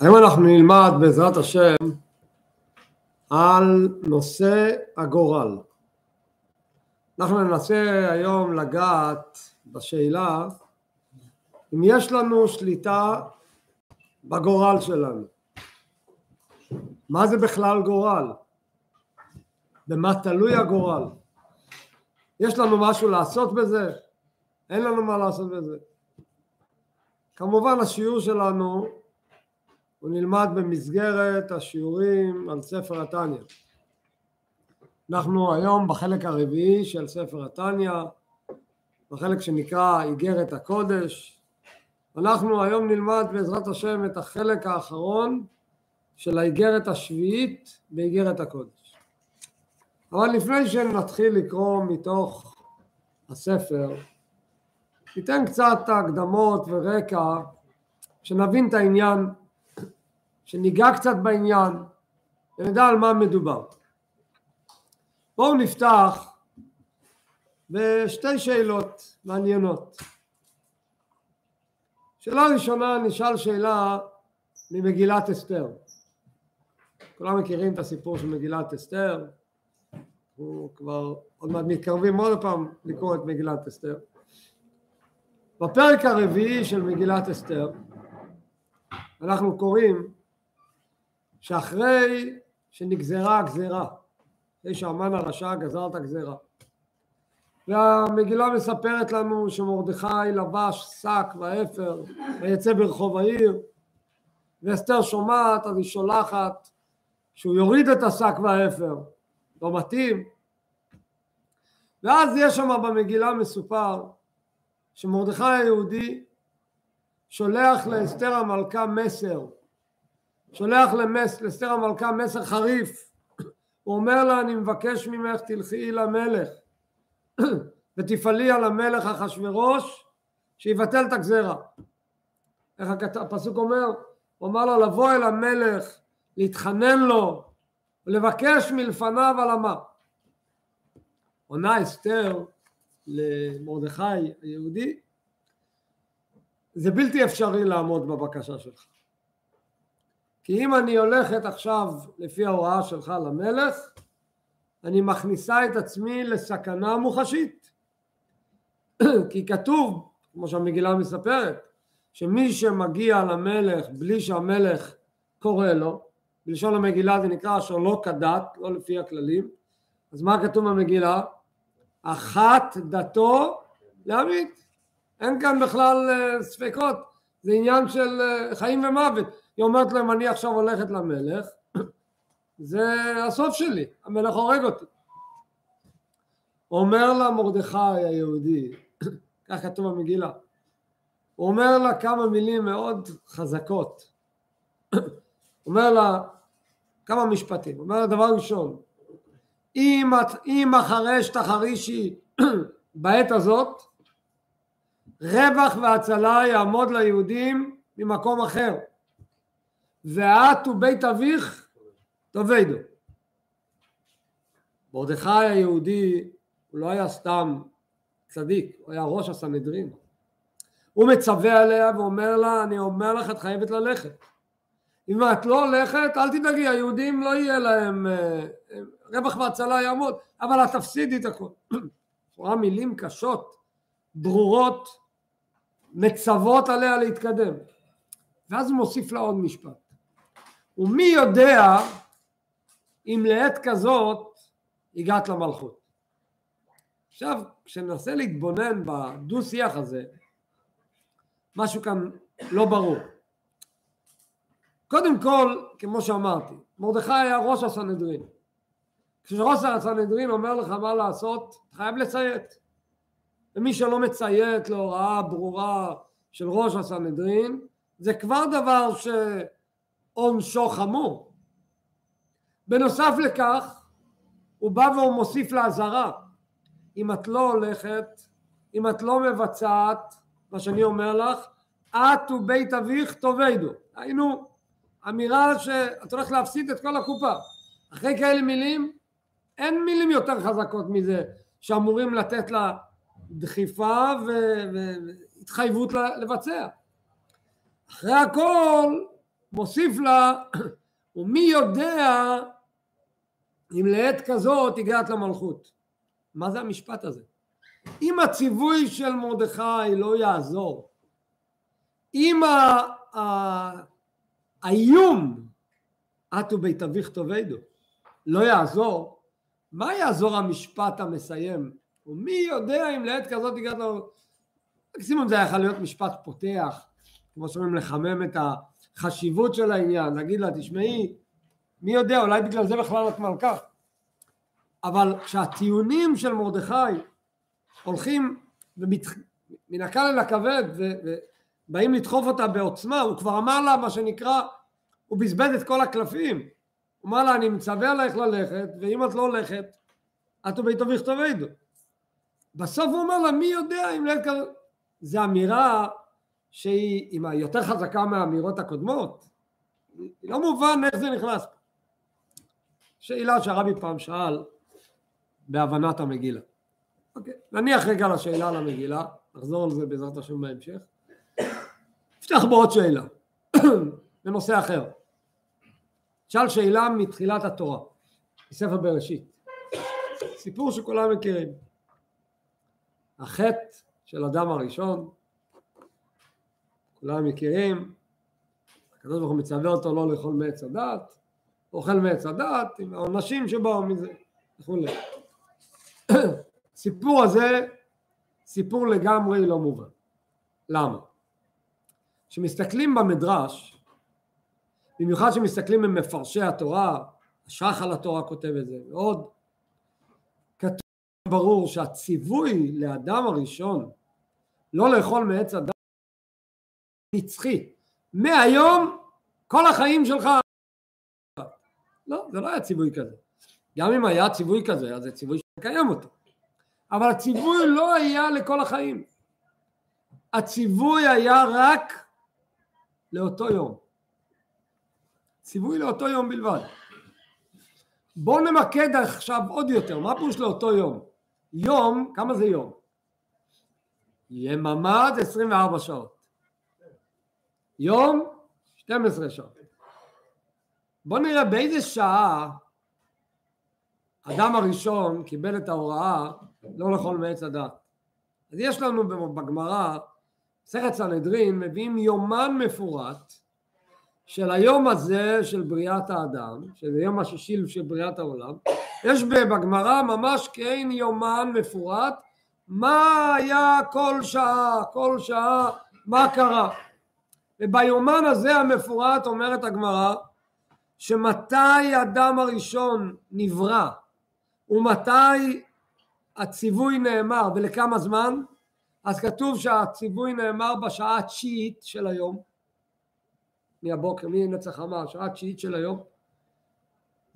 היום אנחנו נלמד בעזרת השם על נושא הגורל. אנחנו ננסה היום לגעת בשאלה אם יש לנו שליטה בגורל שלנו. מה זה בכלל גורל? במה תלוי הגורל? יש לנו משהו לעשות בזה? אין לנו מה לעשות בזה. כמובן השיעור שלנו הוא נלמד במסגרת השיעורים על ספר התניא. אנחנו היום בחלק הרביעי של ספר התניא, בחלק שנקרא איגרת הקודש. אנחנו היום נלמד בעזרת השם את החלק האחרון של האיגרת השביעית באיגרת הקודש. אבל לפני שנתחיל לקרוא מתוך הספר, ניתן קצת הקדמות ורקע, שנבין את העניין, שניגע קצת בעניין, ונדע על מה מדובר. בואו נפתח בשתי שאלות מעניינות. שאלה ראשונה, נשאל שאלה ממגילת אסתר. כולם מכירים את הסיפור של מגילת אסתר, אנחנו כבר עוד מעט מתקרבים עוד פעם לקרוא את מגילת אסתר. בפרק הרביעי של מגילת אסתר אנחנו קוראים שאחרי שנגזרה הגזרה, אחרי שהמן הרשע גזר את הגזרה, והמגילה מספרת לנו שמרדכי לבש שק ואפר ויצא ברחוב העיר ואסתר שומעת אז היא שולחת שהוא יוריד את השק והאפר, לא מתאים. ואז יש שם במגילה מסופר שמרדכי היהודי שולח לאסתר המלכה מסר, שולח למס, לאסתר המלכה מסר חריף, הוא אומר לה אני מבקש ממך תלכי למלך ותפעלי על המלך אחשורוש שיבטל את הגזרה. איך הפסוק אומר? הוא אמר לה לבוא אל המלך, להתחנן לו ולבקש מלפניו על המה. עונה אסתר למרדכי היהודי, זה בלתי אפשרי לעמוד בבקשה שלך. כי אם אני הולכת עכשיו לפי ההוראה שלך למלך, אני מכניסה את עצמי לסכנה מוחשית. כי כתוב, כמו שהמגילה מספרת, שמי שמגיע למלך בלי שהמלך קורא לו, בלשון המגילה זה נקרא אשר לא כדת, לא לפי הכללים, אז מה כתוב במגילה? אחת דתו להמית. אין כאן בכלל אה, ספקות, זה עניין של אה, חיים ומוות. היא אומרת להם אני עכשיו הולכת למלך, זה הסוף שלי, המלך הורג אותי. אומר לה מרדכי היהודי, כך כתוב במגילה, הוא אומר לה כמה מילים מאוד חזקות. אומר לה כמה משפטים, אומר לה דבר ראשון, אם, אם החרש תחרישי בעת הזאת, רווח והצלה יעמוד ליהודים ממקום אחר. ואת ובית אביך תאבדו. מרדכי היהודי הוא לא היה סתם צדיק, הוא היה ראש הסנהדרין. הוא מצווה עליה ואומר לה, אני אומר לך, את חייבת ללכת. אם את לא הולכת, אל תדאגי, היהודים לא יהיה להם אה, רווח והצלה יעמוד, אבל את תפסידי את הכל. רואה מילים קשות, ברורות, מצוות עליה להתקדם. ואז הוא מוסיף לה עוד משפט. ומי יודע אם לעת כזאת הגעת למלכות. עכשיו, כשננסה להתבונן בדו שיח הזה, משהו כאן לא ברור. קודם כל, כמו שאמרתי, מרדכי היה ראש הסנהדרין. כשראש הסנהדרין אומר לך מה לעשות, חייב לציית. ומי שלא מציית להוראה ברורה של ראש הסנהדרין, זה כבר דבר שעונשו חמור. בנוסף לכך, הוא בא והוא מוסיף לאזהרה. אם את לא הולכת, אם את לא מבצעת, מה שאני אומר לך, את ובית אביך תאבדו. היינו, אמירה שאת הולכת להפסיד את כל הקופה. אחרי כאלה מילים, אין מילים יותר חזקות מזה שאמורים לתת לה דחיפה והתחייבות לבצע. אחרי הכל מוסיף לה, ומי יודע אם לעת כזאת הגעת למלכות. מה זה המשפט הזה? אם הציווי של מרדכי לא יעזור, אם האיום את ובית אביך תאבדו לא יעזור, מה יעזור המשפט המסיים? ומי יודע אם לעת כזאת הגעת למלכות? מקסימום זה יכול להיות משפט פותח, כמו שאומרים לחמם את החשיבות של העניין, להגיד לה תשמעי, מי יודע, אולי בגלל זה בכלל את מלכה. אבל כשהטיעונים של מרדכי הולכים ומת... מן הקל אל הכבד ובאים לדחוף אותה בעוצמה, הוא כבר אמר לה מה שנקרא, הוא בזבז את כל הקלפים. אמר לה אני מצווה עלייך ללכת ואם את לא הולכת את ובית אביך תאבדו. בסוף הוא אומר לה מי יודע אם לעת כזאת זו אמירה שהיא יותר חזקה מהאמירות הקודמות. לא מובן איך זה נכנס. שאלה שהרבי פעם שאל בהבנת המגילה. אוקיי, נניח רגע לשאלה על המגילה, נחזור על זה בעזרת השם בהמשך. נפתח בעוד שאלה, בנושא אחר. שאל שאלה מתחילת התורה, מספר בראשית. סיפור שכולם מכירים. החטא של אדם הראשון, כולם מכירים, הקדוש ברוך הוא מצווה אותו לא לאכול מעץ הדת, אוכל מעץ הדת עם העונשים שבאו מזה וכולי. סיפור הזה סיפור לגמרי לא מובן. למה? כשמסתכלים במדרש, במיוחד כשמסתכלים במפרשי התורה, השח על התורה כותב את זה, ועוד, כתוב ברור שהציווי לאדם הראשון לא לאכול מעץ הדת נצחי. מהיום כל החיים שלך לא, זה לא היה ציווי כזה. גם אם היה ציווי כזה, אז זה ציווי שמקיים אותו. אבל הציווי לא היה לכל החיים. הציווי היה רק לאותו יום. ציווי לאותו יום בלבד. בואו נמקד עכשיו עוד יותר, מה פירוש לאותו יום? יום, כמה זה יום? יממה זה 24 שעות. יום, 12 שעות. בואו נראה באיזה שעה אדם הראשון קיבל את ההוראה לא לאכול מעץ הדת. אז יש לנו בגמרא, מסכת סנהדרין, מביאים יומן מפורט של היום הזה של בריאת האדם, שזה יום השישי של בריאת העולם, יש בגמרא ממש כאין יומן מפורט, מה היה כל שעה, כל שעה, מה קרה. וביומן הזה המפורט אומרת הגמרא, שמתי אדם הראשון נברא ומתי הציווי נאמר ולכמה זמן, אז כתוב שהציווי נאמר בשעה התשיעית של היום, מהבוקר, מנצח חמה, שעה התשיעית של היום,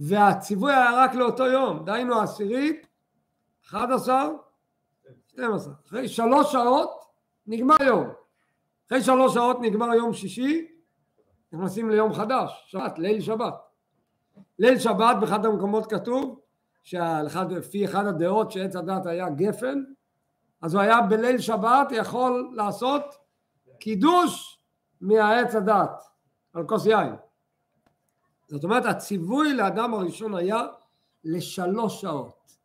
והציווי היה רק לאותו יום, דהיינו העשירית, 11, 12, אחרי שלוש שעות נגמר יום, אחרי שלוש שעות נגמר יום שישי, נכנסים ליום חדש, שבת, ליל שבת. ליל שבת באחד המקומות כתוב שלפי אחד הדעות שעץ הדת היה גפן, אז הוא היה בליל שבת יכול לעשות קידוש מהעץ הדת על כוס יין. זאת אומרת הציווי לאדם הראשון היה לשלוש שעות.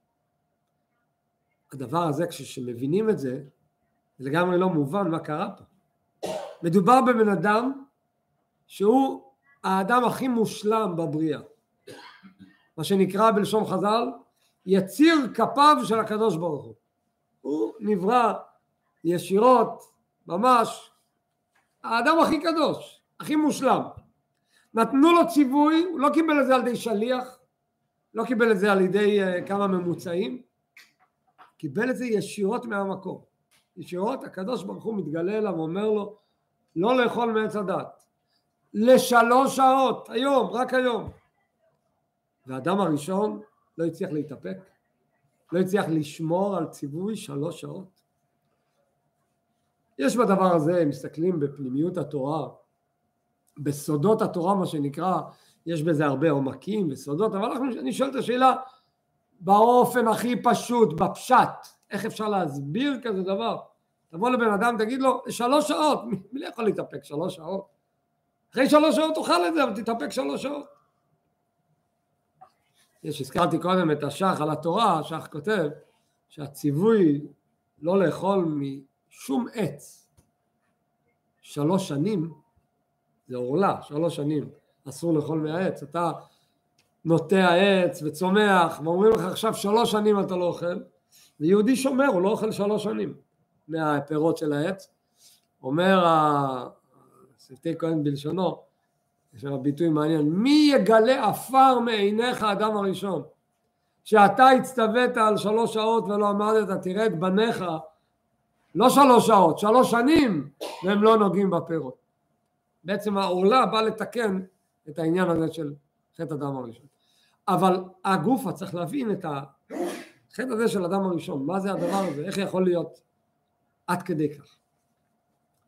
הדבר הזה כשמבינים את זה, זה לגמרי לא מובן מה קרה פה. מדובר בבן אדם שהוא האדם הכי מושלם בבריאה. מה שנקרא בלשון חז"ל, יציר כפיו של הקדוש ברוך הוא. הוא נברא ישירות, ממש, האדם הכי קדוש, הכי מושלם. נתנו לו ציווי, הוא לא קיבל את זה על ידי שליח, לא קיבל את זה על ידי uh, כמה ממוצעים, קיבל את זה ישירות מהמקום. ישירות הקדוש ברוך הוא מתגלה אליו ואומר לו לא לאכול מעץ הדת. לשלוש שעות, היום, רק היום. והאדם הראשון לא הצליח להתאפק, לא הצליח לשמור על ציווי שלוש שעות. יש בדבר הזה, מסתכלים בפנימיות התורה, בסודות התורה מה שנקרא, יש בזה הרבה עומקים וסודות, אבל אנחנו, אני שואל את השאלה באופן הכי פשוט, בפשט, איך אפשר להסביר כזה דבר? תבוא לבן אדם, תגיד לו, שלוש שעות, מי לא יכול להתאפק שלוש שעות? אחרי שלוש שעות תאכל את זה, אבל תתאפק שלוש שעות. יש, הזכרתי קודם את השח על התורה, השח כותב שהציווי לא לאכול משום עץ שלוש שנים, זה עורלה, שלוש שנים, אסור לאכול מהעץ, אתה נוטע עץ וצומח, ואומרים לך עכשיו שלוש שנים אתה לא אוכל, ויהודי שומר, הוא לא אוכל שלוש שנים מהפירות של העץ. אומר השפטי כהן בלשונו, יש שם ביטוי מעניין, מי יגלה עפר מעיניך אדם הראשון? שאתה הצטווית על שלוש שעות ולא אמרת תראה את בניך לא שלוש שעות, שלוש שנים והם לא נוגעים בפירות. בעצם העורלה בא לתקן את העניין הזה של חטא אדם הראשון. אבל הגוף צריך להבין את החטא הזה של אדם הראשון, מה זה הדבר הזה, איך יכול להיות עד כדי כך.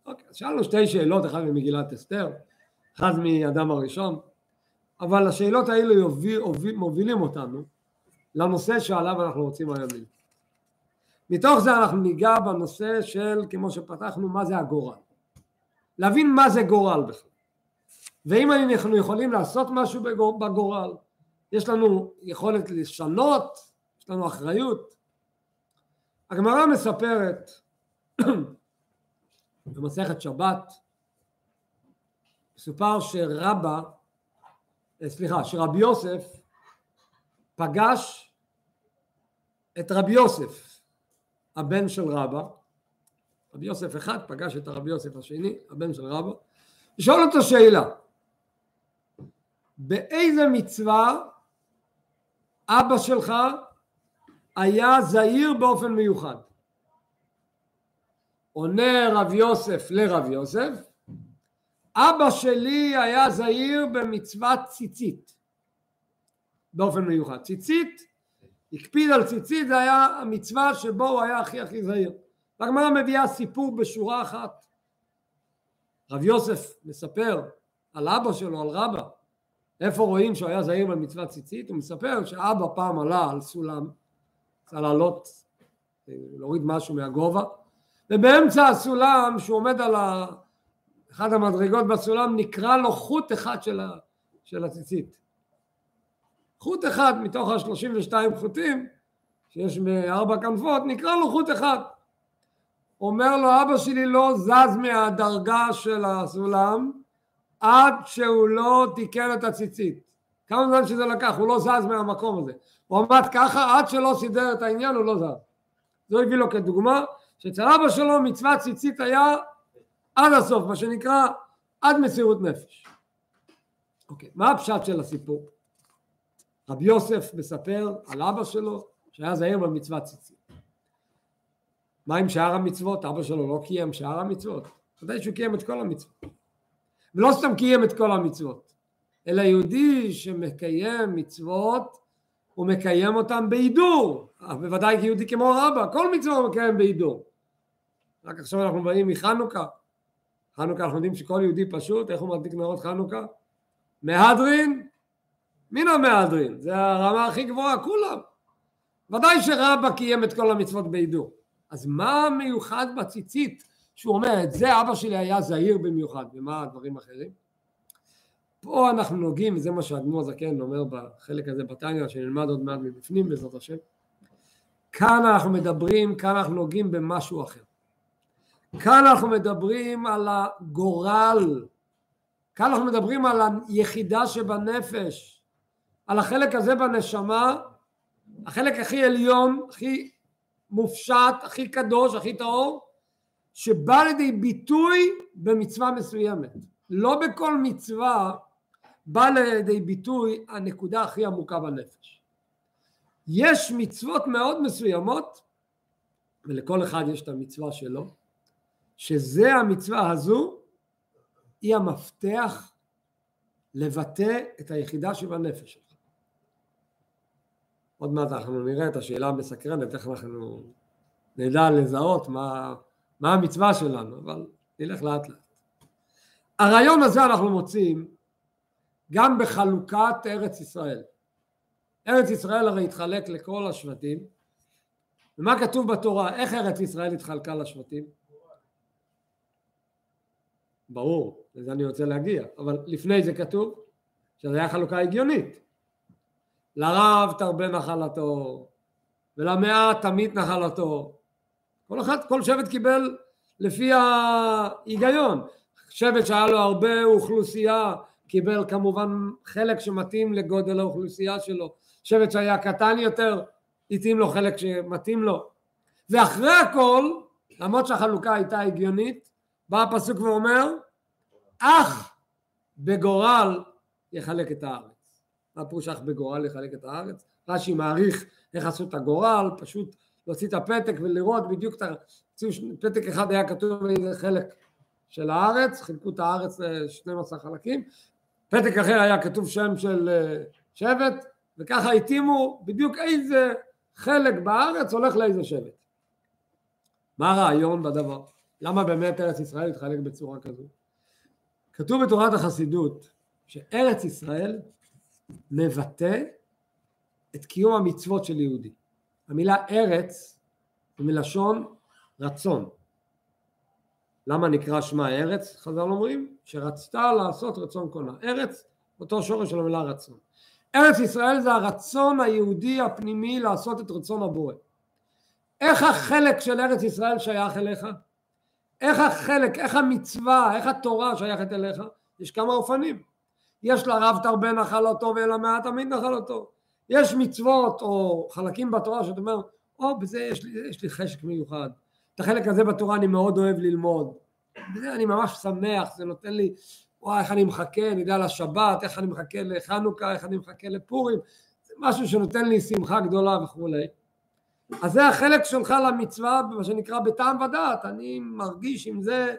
אוקיי, אז שאלנו שתי שאלות, אחת ממגילת אסתר, אחד מאדם הראשון, אבל השאלות האלו יוביל, יוביל, מובילים אותנו לנושא שעליו אנחנו רוצים היום ללמוד. מתוך זה אנחנו ניגע בנושא של, כמו שפתחנו, מה זה הגורל. להבין מה זה גורל בכלל. ואם אנחנו יכולים לעשות משהו בגורל, יש לנו יכולת לשנות, יש לנו אחריות. הגמרא מספרת במסכת שבת, מסופר שרבא, אה, סליחה, שרבי יוסף פגש את רבי יוסף, הבן של רבא, רבי יוסף אחד פגש את הרבי יוסף השני, הבן של רבא, לשאול אותו שאלה, באיזה מצווה אבא שלך היה זהיר באופן מיוחד? עונה רב יוסף לרב יוסף, אבא שלי היה זהיר במצוות ציצית באופן מיוחד. ציצית, הקפיד על ציצית, זה היה המצווה שבו הוא היה הכי הכי זהיר. והגמרא מביאה סיפור בשורה אחת. רב יוסף מספר על אבא שלו, על רבא, איפה רואים שהוא היה זהיר במצוות ציצית? הוא מספר שאבא פעם עלה על סולם, צריך לעלות, להוריד משהו מהגובה, ובאמצע הסולם, שהוא עומד על. אחת המדרגות בסולם, נקרא לו חוט אחד של, ה... של הציצית. חוט אחד מתוך השלושים ושתיים חוטים, שיש מארבע כנפות, נקרא לו חוט אחד. אומר לו, אבא שלי לא זז מהדרגה של הסולם עד שהוא לא תיקן את הציצית. כמה זמן שזה לקח, הוא לא זז מהמקום הזה. הוא עמד ככה עד שלא סידר את העניין, הוא לא זז. זה הביא לו כדוגמה, שאצל אבא שלו מצוות ציצית היה עד הסוף, מה שנקרא עד מסירות נפש. אוקיי, מה הפשט של הסיפור? רבי יוסף מספר על אבא שלו שהיה זהיר במצוות ציצית. מה עם שאר המצוות? אבא שלו לא קיים שאר המצוות? ודאי שהוא קיים את כל המצוות. ולא סתם קיים את כל המצוות, אלא יהודי שמקיים מצוות הוא מקיים אותם בהידור, בוודאי כיהודי כמו רבא, כל מצווה הוא מקיים בהידור. רק עכשיו אנחנו באים מחנוכה, חנוכה אנחנו יודעים שכל יהודי פשוט, איך הוא מדליק נרות חנוכה? מהדרין, מן המהדרין, זה הרמה הכי גבוהה, כולם. ודאי שרבא קיים את כל המצוות בהידור. אז מה מיוחד בציצית שהוא אומר את זה אבא שלי היה זהיר במיוחד, ומה הדברים האחרים? פה אנחנו נוגעים, וזה מה שהאדמו"ר הזקן אומר בחלק הזה בתניא, שנלמד עוד מעט מבפנים בעזרת השם. כאן אנחנו מדברים, כאן אנחנו נוגעים במשהו אחר. כאן אנחנו מדברים על הגורל, כאן אנחנו מדברים על היחידה שבנפש, על החלק הזה בנשמה, החלק הכי עליון, הכי מופשט, הכי קדוש, הכי טהור, שבא לידי ביטוי במצווה מסוימת. לא בכל מצווה בא לידי ביטוי הנקודה הכי עמוקה בנפש. יש מצוות מאוד מסוימות, ולכל אחד יש את המצווה שלו, שזה המצווה הזו, היא המפתח לבטא את היחידה שבנפש שלך. עוד מעט אנחנו נראה את השאלה המסקרנת, איך אנחנו נדע לזהות מה, מה המצווה שלנו, אבל נלך לאט לאט. הרעיון הזה אנחנו מוצאים גם בחלוקת ארץ ישראל. ארץ ישראל הרי התחלק לכל השבטים, ומה כתוב בתורה? איך ארץ ישראל התחלקה לשבטים? ברור, לזה אני רוצה להגיע, אבל לפני זה כתוב שזה היה חלוקה הגיונית. לרב תרבה נחלתו, ולמעט תמית נחלתו. כל אחד, כל שבט קיבל לפי ההיגיון. שבט שהיה לו הרבה אוכלוסייה קיבל כמובן חלק שמתאים לגודל האוכלוסייה שלו. שבט שהיה קטן יותר, התאים לו חלק שמתאים לו. ואחרי הכל, למרות שהחלוקה הייתה הגיונית, בא הפסוק ואומר, אך בגורל יחלק את הארץ. מה פירוש אך בגורל יחלק את הארץ? רש"י מעריך איך עשו את הגורל, פשוט להוציא את הפתק ולראות בדיוק את ה... פתק אחד היה כתוב איזה חלק של הארץ, חילקו את הארץ ל-12 חלקים, פתק אחר היה כתוב שם של אה, שבט, וככה התאימו בדיוק איזה חלק בארץ הולך לאיזה שבט. מה הרעיון בדבר? למה באמת ארץ ישראל התחלק בצורה כזו? כתוב בתורת החסידות שארץ ישראל מבטא את קיום המצוות של יהודי. המילה ארץ היא מלשון רצון. למה נקרא שמה ארץ? חז"ל אומרים שרצתה לעשות רצון קונה. ארץ, אותו שורש של המילה רצון. ארץ ישראל זה הרצון היהודי הפנימי לעשות את רצון הבורא. איך החלק של ארץ ישראל שייך אליך? איך החלק, איך המצווה, איך התורה שייכת אליך? יש כמה אופנים. יש לרב תרבה נחלתו ואל מעט תמיד נחלתו. יש מצוות או חלקים בתורה שאתה אומר, או בזה יש לי, יש לי חשק מיוחד. את החלק הזה בתורה אני מאוד אוהב ללמוד. בזה אני ממש שמח, זה נותן לי, וואי איך אני מחכה, אני יודע לשבת, איך אני מחכה לחנוכה, איך אני מחכה לפורים, זה משהו שנותן לי שמחה גדולה וכולי. אז זה החלק שלך למצווה, מה שנקרא בטעם ודעת, אני מרגיש עם זה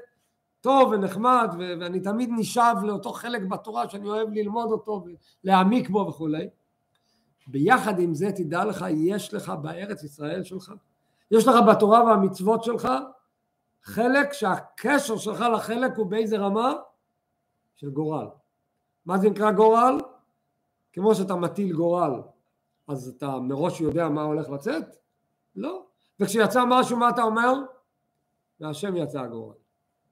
טוב ונחמד, ואני תמיד נשאב לאותו חלק בתורה שאני אוהב ללמוד אותו ולהעמיק בו וכולי. ביחד עם זה תדע לך, יש לך בארץ ישראל שלך, יש לך בתורה והמצוות שלך חלק שהקשר שלך לחלק הוא באיזה רמה? של גורל. מה זה נקרא גורל? כמו שאתה מטיל גורל, אז אתה מראש יודע מה הולך לצאת? לא. וכשיצא משהו, מה אתה אומר? מהשם יצא הגורל.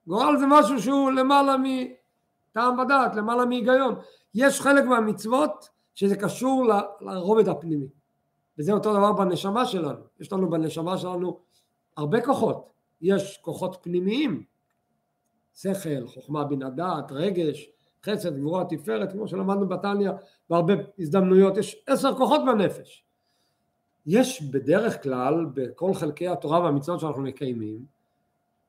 גורל זה משהו שהוא למעלה מטעם ודעת, למעלה מהיגיון. יש חלק מהמצוות שזה קשור לרובד הפנימי. וזה אותו דבר בנשמה שלנו. יש לנו בנשמה שלנו הרבה כוחות. יש כוחות פנימיים, שכל, חוכמה, בינה דעת, רגש, חסד, גבורה, תפארת, כמו שלמדנו בתניא בהרבה הזדמנויות, יש עשר כוחות בנפש. יש בדרך כלל, בכל חלקי התורה והמצוות שאנחנו מקיימים,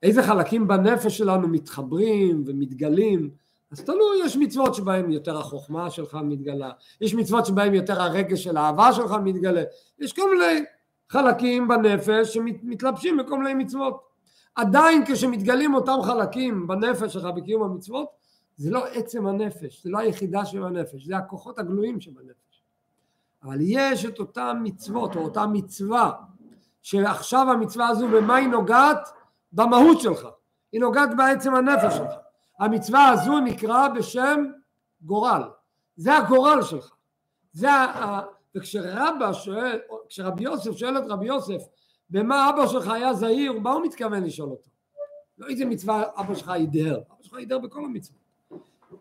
איזה חלקים בנפש שלנו מתחברים ומתגלים, אז תלוי, יש מצוות שבהם יותר החוכמה שלך מתגלה, יש מצוות שבהם יותר הרגש של האהבה שלך מתגלה, יש כל מיני חלקים בנפש שמתלבשים בכל מיני מצוות. עדיין כשמתגלים אותם חלקים בנפש שלך בקיום המצוות, זה לא עצם הנפש, זה לא היחידה של הנפש, זה הכוחות הגלויים שבנפש. אבל יש את אותם מצוות או אותה מצווה, שעכשיו המצווה הזו במה היא נוגעת? במהות שלך, היא נוגעת בעצם הנפש שלך. המצווה הזו נקרא בשם גורל, זה הגורל שלך. זה ה... וכשרבא שואל, כשרבי יוסף שואל את רבי יוסף במה אבא שלך היה זהיר, מה הוא מתכוון לשאול אותו? לא איזה מצווה אבא שלך הידר, אבא שלך הידר בכל המצוות.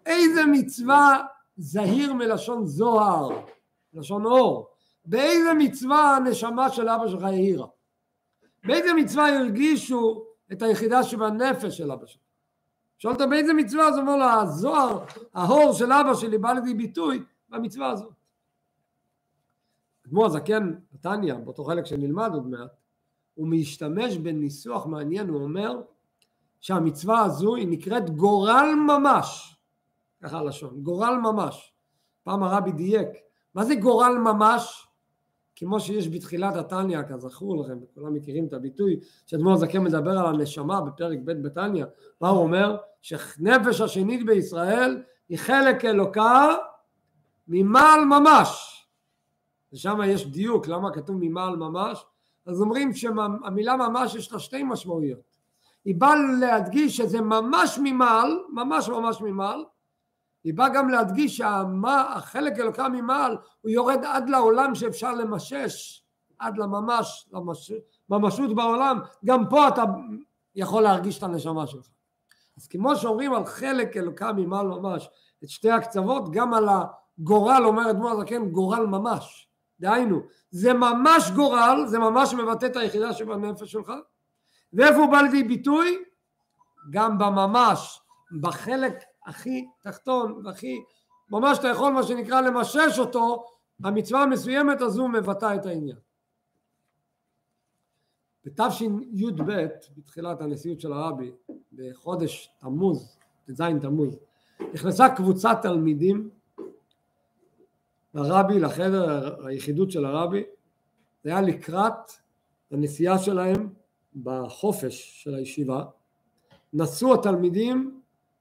איזה מצווה זהיר מלשון זוהר, מלשון אור, באיזה מצווה הנשמה של אבא שלך העירה? באיזה מצווה הרגישו את היחידה שבנפש של אבא שלך? שואלת באיזה מצווה? אז אומר לו הזוהר, ההור של אבא שלי בא לידי ביטוי במצווה הזאת. אדמו"ר הזקן, נתניה, באותו חלק שנלמד עוד מעט, הוא משתמש בניסוח מעניין, הוא אומר שהמצווה הזו היא נקראת גורל ממש, ככה הלשון, גורל ממש. פעם הרבי דייק, מה זה גורל ממש? כמו שיש בתחילת התניא, כזכור לכם, כולם מכירים את הביטוי, שאדמו"ר הזקן מדבר על הנשמה בפרק ב' בתניא, מה הוא אומר? שנפש השנית בישראל היא חלק אלוקה ממעל ממש. ושם יש דיוק, למה כתוב ממעל ממש? אז אומרים שהמילה ממש יש לה שתי משמעויות. היא באה להדגיש שזה ממש ממעל, ממש ממש ממעל, היא באה גם להדגיש שהחלק אלוקה ממעל הוא יורד עד לעולם שאפשר למשש, עד לממש, למש, ממשות בעולם, גם פה אתה יכול להרגיש את הנשמה שלך. אז כמו שאומרים על חלק אלוקה ממעל ממש את שתי הקצוות, גם על הגורל אומר אדמו"ר הזקן גורל ממש. דהיינו, זה ממש גורל, זה ממש מבטא את היחידה שבנפש שלך, ואיפה הוא בא לידי ביטוי? גם בממש, בחלק הכי תחתון והכי, ממש אתה יכול מה שנקרא למשש אותו, המצווה המסוימת הזו מבטאה את העניין. בתשי"ב, בתחילת הנשיאות של הרבי, בחודש תמוז, ט"ז תמוז, נכנסה קבוצת תלמידים לרבי, לחדר היחידות של הרבי, זה היה לקראת הנסיעה שלהם בחופש של הישיבה, נסעו התלמידים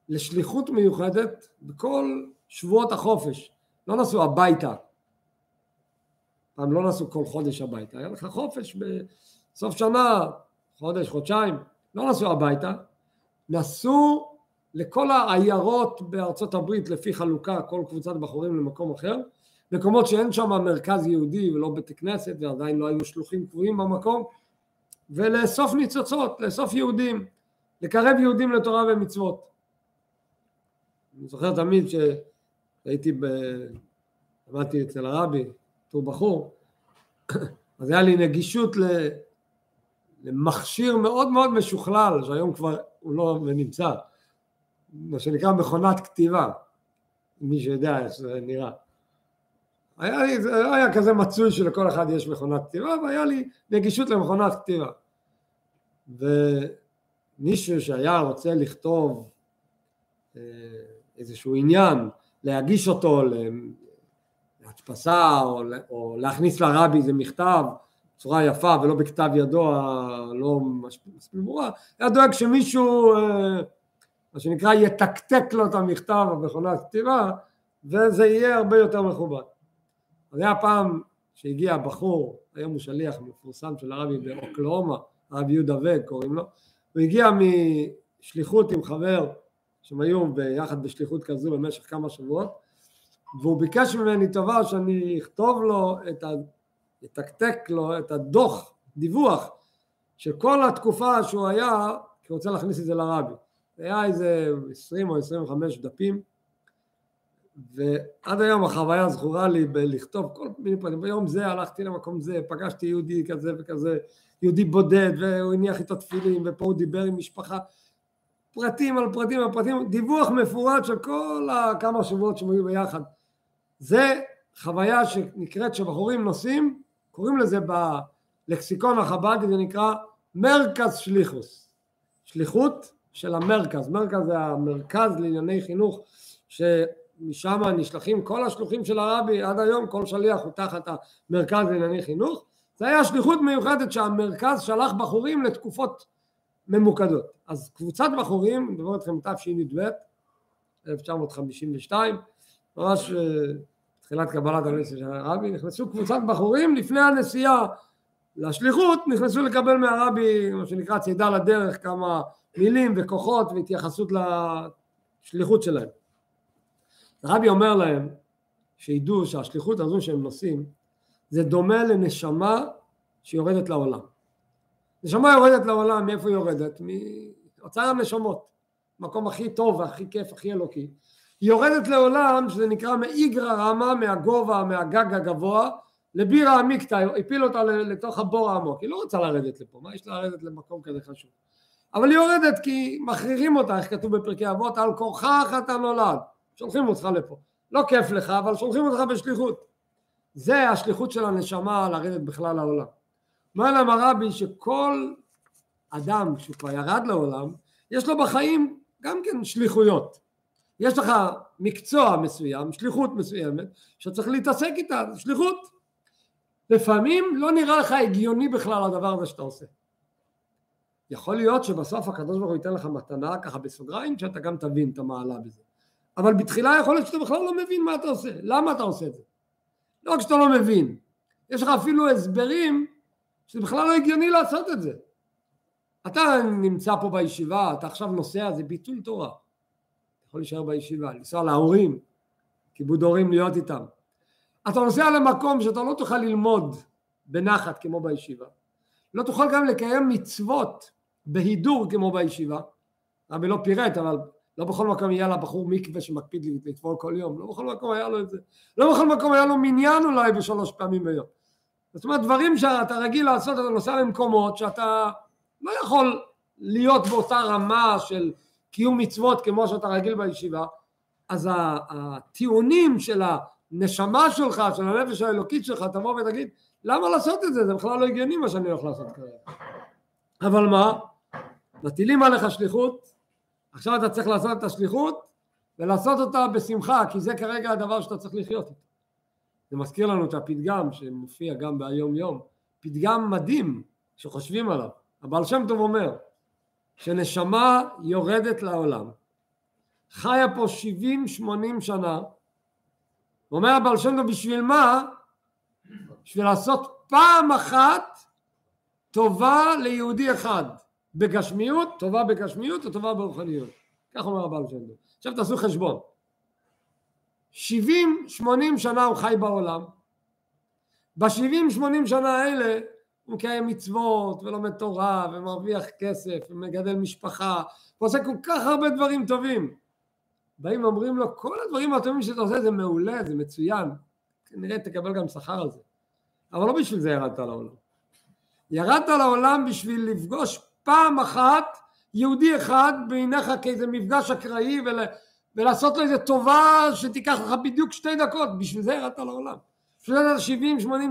לשליחות מיוחדת בכל שבועות החופש, לא נסעו הביתה, פעם לא נסעו כל חודש הביתה, היה לך חופש בסוף שנה, חודש, חודשיים, לא נסעו הביתה, נסעו לכל העיירות בארצות הברית לפי חלוקה, כל קבוצת בחורים למקום אחר, מקומות שאין שם מרכז יהודי ולא בית כנסת ועדיין לא היו שלוחים קבועים במקום, ולאסוף ניצוצות, לאסוף יהודים, לקרב יהודים לתורה ומצוות. אני זוכר תמיד שהייתי ב... עמדתי אצל הרבי, בתור בחור, אז היה לי נגישות למכשיר מאוד מאוד משוכלל, שהיום כבר הוא לא נמצא, מה שנקרא מכונת כתיבה, מי שיודע איך זה נראה. היה לי, לא היה כזה מצוי שלכל אחד יש מכונת כתיבה, והיה לי נגישות למכונת כתיבה. ומישהו שהיה רוצה לכתוב אה, איזשהו עניין, להגיש אותו להדפסה או, או להכניס לרבי איזה מכתב בצורה יפה ולא בכתב ידו הלא מספיק ברורה, היה דואג שמישהו אה, מה שנקרא יתקתק לו את המכתב במכונת כתיבה וזה יהיה הרבה יותר מכובד. אז היה פעם שהגיע בחור, היום הוא שליח מפורסם של הרבי באוקלאומה, הרבי יהודה וק קוראים לו, הוא הגיע משליחות עם חבר שהם היו ביחד בשליחות כזו במשך כמה שבועות. והוא ביקש ממני טובה שאני אכתוב לו את ה... אתקתק לו את הדוח, דיווח של כל התקופה שהוא היה, כי הוא רוצה להכניס את זה לרבי. זה היה איזה 20 או 25 דפים ועד היום החוויה זכורה לי בלכתוב כל מיני פנים, ביום זה הלכתי למקום זה, פגשתי יהודי כזה וכזה, יהודי בודד והוא הניח איתו תפילין ופה הוא דיבר עם משפחה, פרטים על פרטים על פרטים, דיווח מפורט של כל הכמה שבועות שהם היו ביחד. זה חוויה שנקראת שבחורים נוסעים, קוראים לזה בלקסיקון החב"די, זה נקרא מרכז שליחוס, שליחות של המרכז, מרכז זה המרכז לענייני חינוך ש... משם נשלחים כל השלוחים של הרבי עד היום, כל שליח הוא תחת המרכז לענייני חינוך. זה היה שליחות מיוחדת שהמרכז שלח בחורים לתקופות ממוקדות. אז קבוצת בחורים, אני מדבר איתכם תשי"ב, 1952, ממש אה, תחילת קבלת הנשיא של הרבי, נכנסו קבוצת בחורים לפני הנסיעה לשליחות, נכנסו לקבל מהרבי, מה שנקרא צידה לדרך, כמה מילים וכוחות והתייחסות לשליחות שלהם. הרבי אומר להם שידעו שהשליחות הזו שהם נושאים זה דומה לנשמה שיורדת לעולם. נשמה יורדת לעולם, מאיפה היא יורדת? מאוצר הנשמות, מקום הכי טוב והכי כיף, הכי אלוקי. היא יורדת לעולם שזה נקרא מאיגרא רמה, מהגובה, מהגג הגבוה, לבירה עמיקתא, הפיל אותה לתוך הבור העמוק. היא לא רוצה לרדת לפה, מה יש לה לרדת למקום כזה חשוב? אבל היא יורדת כי מכריחים אותה, איך כתוב בפרקי אבות, על כורחך אתה נולד. שולחים אותך לפה. לא כיף לך, אבל שולחים אותך בשליחות. זה השליחות של הנשמה לרדת בכלל לעולם. אומר להם הרבי שכל אדם שהוא כבר ירד לעולם, יש לו בחיים גם כן שליחויות. יש לך מקצוע מסוים, שליחות מסוימת, שצריך להתעסק איתה, שליחות. לפעמים לא נראה לך הגיוני בכלל הדבר הזה שאתה עושה. יכול להיות שבסוף הקדוש ברוך הוא ייתן לך מתנה ככה בסוגריים שאתה גם תבין את המעלה בזה. אבל בתחילה יכול להיות שאתה בכלל לא מבין מה אתה עושה, למה אתה עושה את זה. לא רק שאתה לא מבין, יש לך אפילו הסברים שזה בכלל לא הגיוני לעשות את זה. אתה נמצא פה בישיבה, אתה עכשיו נוסע, זה ביטול תורה. אתה יכול להישאר בישיבה, לנסוע להורים, כיבוד הורים להיות איתם. אתה נוסע למקום שאתה לא תוכל ללמוד בנחת כמו בישיבה. לא תוכל גם לקיים מצוות בהידור כמו בישיבה. רבי לא פירט, אבל לא בכל מקום יהיה לבחור מקווה שמקפיד לטבול כל יום, לא בכל מקום היה לו את זה, לא בכל מקום היה לו מניין אולי בשלוש פעמים ביום. זאת אומרת דברים שאתה רגיל לעשות, אתה נוסע למקומות שאתה לא יכול להיות באותה רמה של קיום מצוות כמו שאתה רגיל בישיבה, אז הטיעונים של הנשמה שלך, של הנפש האלוקית שלך, תבוא ותגיד, למה לעשות את זה? זה בכלל לא הגיוני מה שאני הולך לעשות כרגע. אבל מה? מטילים עליך שליחות, עכשיו אתה צריך לעשות את השליחות ולעשות אותה בשמחה, כי זה כרגע הדבר שאתה צריך לחיות איתו. זה מזכיר לנו את הפתגם שמופיע גם ביום יום, פתגם מדהים שחושבים עליו. הבעל שם טוב אומר שנשמה יורדת לעולם, חיה פה 70-80 שנה, אומר הבעל שם טוב בשביל מה? בשביל לעשות פעם אחת טובה ליהודי אחד בגשמיות, טובה בגשמיות וטובה ברוחניות. כך אומר הבעל שם טוב. עכשיו תעשו חשבון. 70-80 שנה הוא חי בעולם, ב-70-80 שנה האלה הוא מקיים מצוות ולומד תורה ומרוויח כסף ומגדל משפחה ועושה כל כך הרבה דברים טובים. באים ואומרים לו כל הדברים הטובים שאתה עושה זה מעולה, זה מצוין, כנראה תקבל גם שכר על זה. אבל לא בשביל זה ירדת לעולם. ירדת לעולם בשביל לפגוש פעם אחת יהודי אחד בעיניך כאיזה מפגש אקראי ול... ולעשות לו איזה טובה שתיקח לך בדיוק שתי דקות, בשביל זה ירדת לעולם. בשביל זה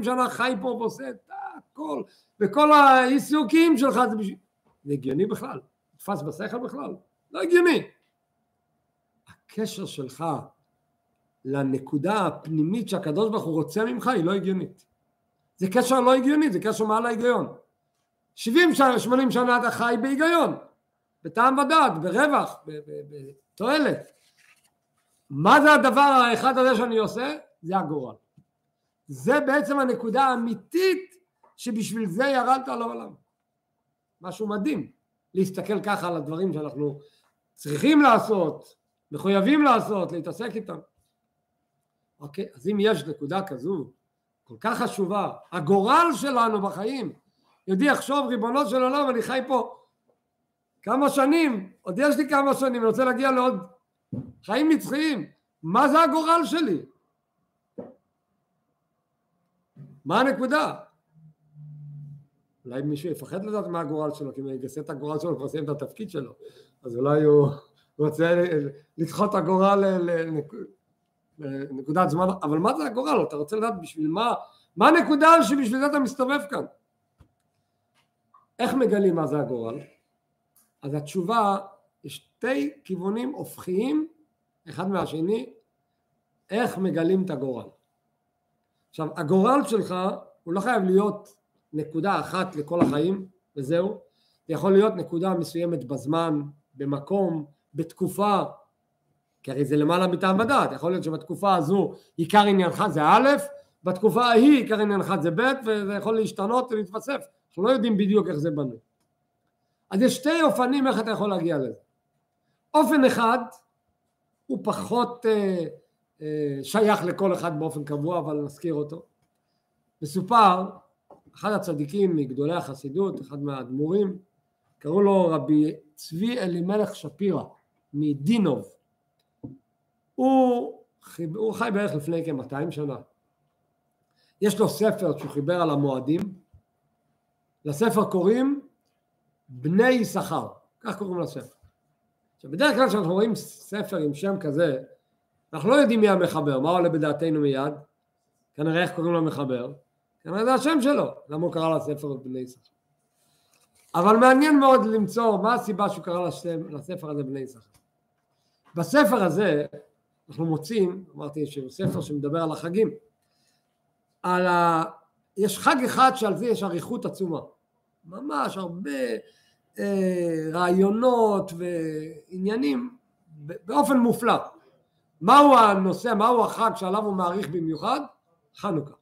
70-80 שנה חי פה ועושה את הכל, וכל העיסוקים שלך זה בשביל... זה הגיוני בכלל? נתפס בשכל בכלל? לא הגיוני. הקשר שלך לנקודה הפנימית שהקדוש ברוך הוא רוצה ממך היא לא הגיונית. זה קשר לא הגיוני, זה קשר מעל ההיגיון. 70 שנה, 80 שנה אתה חי בהיגיון, בטעם ודעת, ברווח, בתועלת. מה זה הדבר האחד הזה שאני עושה? זה הגורל. זה בעצם הנקודה האמיתית שבשביל זה ירדת לעולם. משהו מדהים, להסתכל ככה על הדברים שאנחנו צריכים לעשות, מחויבים לעשות, להתעסק איתם. אוקיי, אז אם יש נקודה כזו כל כך חשובה, הגורל שלנו בחיים, יודי יחשוב ריבונו של עולם אני חי פה כמה שנים, עוד יש לי כמה שנים, אני רוצה להגיע לעוד חיים נצחיים, מה זה הגורל שלי? מה הנקודה? אולי מישהו יפחד לדעת מה הגורל שלו, כי אם יגסה את הגורל שלו, כבר סיים את התפקיד שלו, אז אולי הוא רוצה לדחות את הגורל לנקודת זמן, אבל מה זה הגורל? אתה רוצה לדעת בשביל מה, מה הנקודה שבשביל זה אתה מסתובב כאן? איך מגלים מה זה הגורל? אז התשובה, יש שתי כיוונים הופכיים אחד מהשני, איך מגלים את הגורל. עכשיו, הגורל שלך הוא לא חייב להיות נקודה אחת לכל החיים, וזהו, זה יכול להיות נקודה מסוימת בזמן, במקום, בתקופה, כי הרי זה למעלה מטעם ודעת, יכול להיות שבתקופה הזו עיקר עניינך זה א', בתקופה ההיא עיקר עניינך זה ב', וזה יכול להשתנות ולהתווסף, אנחנו לא יודעים בדיוק איך זה בנוי. אז יש שתי אופנים איך אתה יכול להגיע לזה. אופן אחד הוא פחות אה, אה, שייך לכל אחד באופן קבוע, אבל נזכיר אותו. מסופר, אחד הצדיקים מגדולי החסידות, אחד מהאדמו"רים, קראו לו רבי צבי אלימלך שפירא מדינוב. הוא, הוא חי בערך לפני כ-200 שנה. יש לו ספר שהוא חיבר על המועדים, לספר קוראים בני יששכר, כך קוראים לספר. עכשיו בדרך כלל כשאנחנו רואים ספר עם שם כזה, אנחנו לא יודעים מי המחבר, מה עולה בדעתנו מיד? כנראה איך קוראים למחבר? כנראה זה השם שלו, למה הוא קרא לספר בני יששכר. אבל מעניין מאוד למצוא מה הסיבה שהוא קרא לשם, לספר הזה בני יששכר. בספר הזה אנחנו מוצאים, אמרתי שהוא ספר שמדבר על החגים, על ה... יש חג אחד שעל זה יש אריכות עצומה, ממש הרבה רעיונות ועניינים באופן מופלא. מהו הנושא, מהו החג שעליו הוא מעריך במיוחד? חנוכה.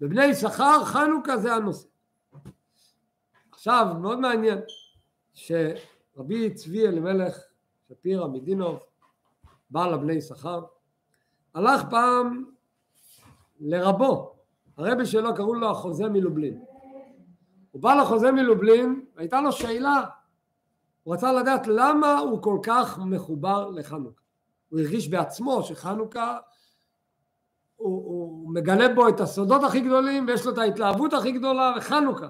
בבני יששכר חנוכה זה הנושא. עכשיו מאוד מעניין שרבי צבי אלימלך שפירא מדינוב בעל הבני יששכר הלך פעם לרבו הרבי שלו קראו לו החוזה מלובלין הוא בא לחוזה מלובלין, והייתה לו שאלה, הוא רצה לדעת למה הוא כל כך מחובר לחנוכה. הוא הרגיש בעצמו שחנוכה הוא, הוא מגלה בו את הסודות הכי גדולים ויש לו את ההתלהבות הכי גדולה לחנוכה.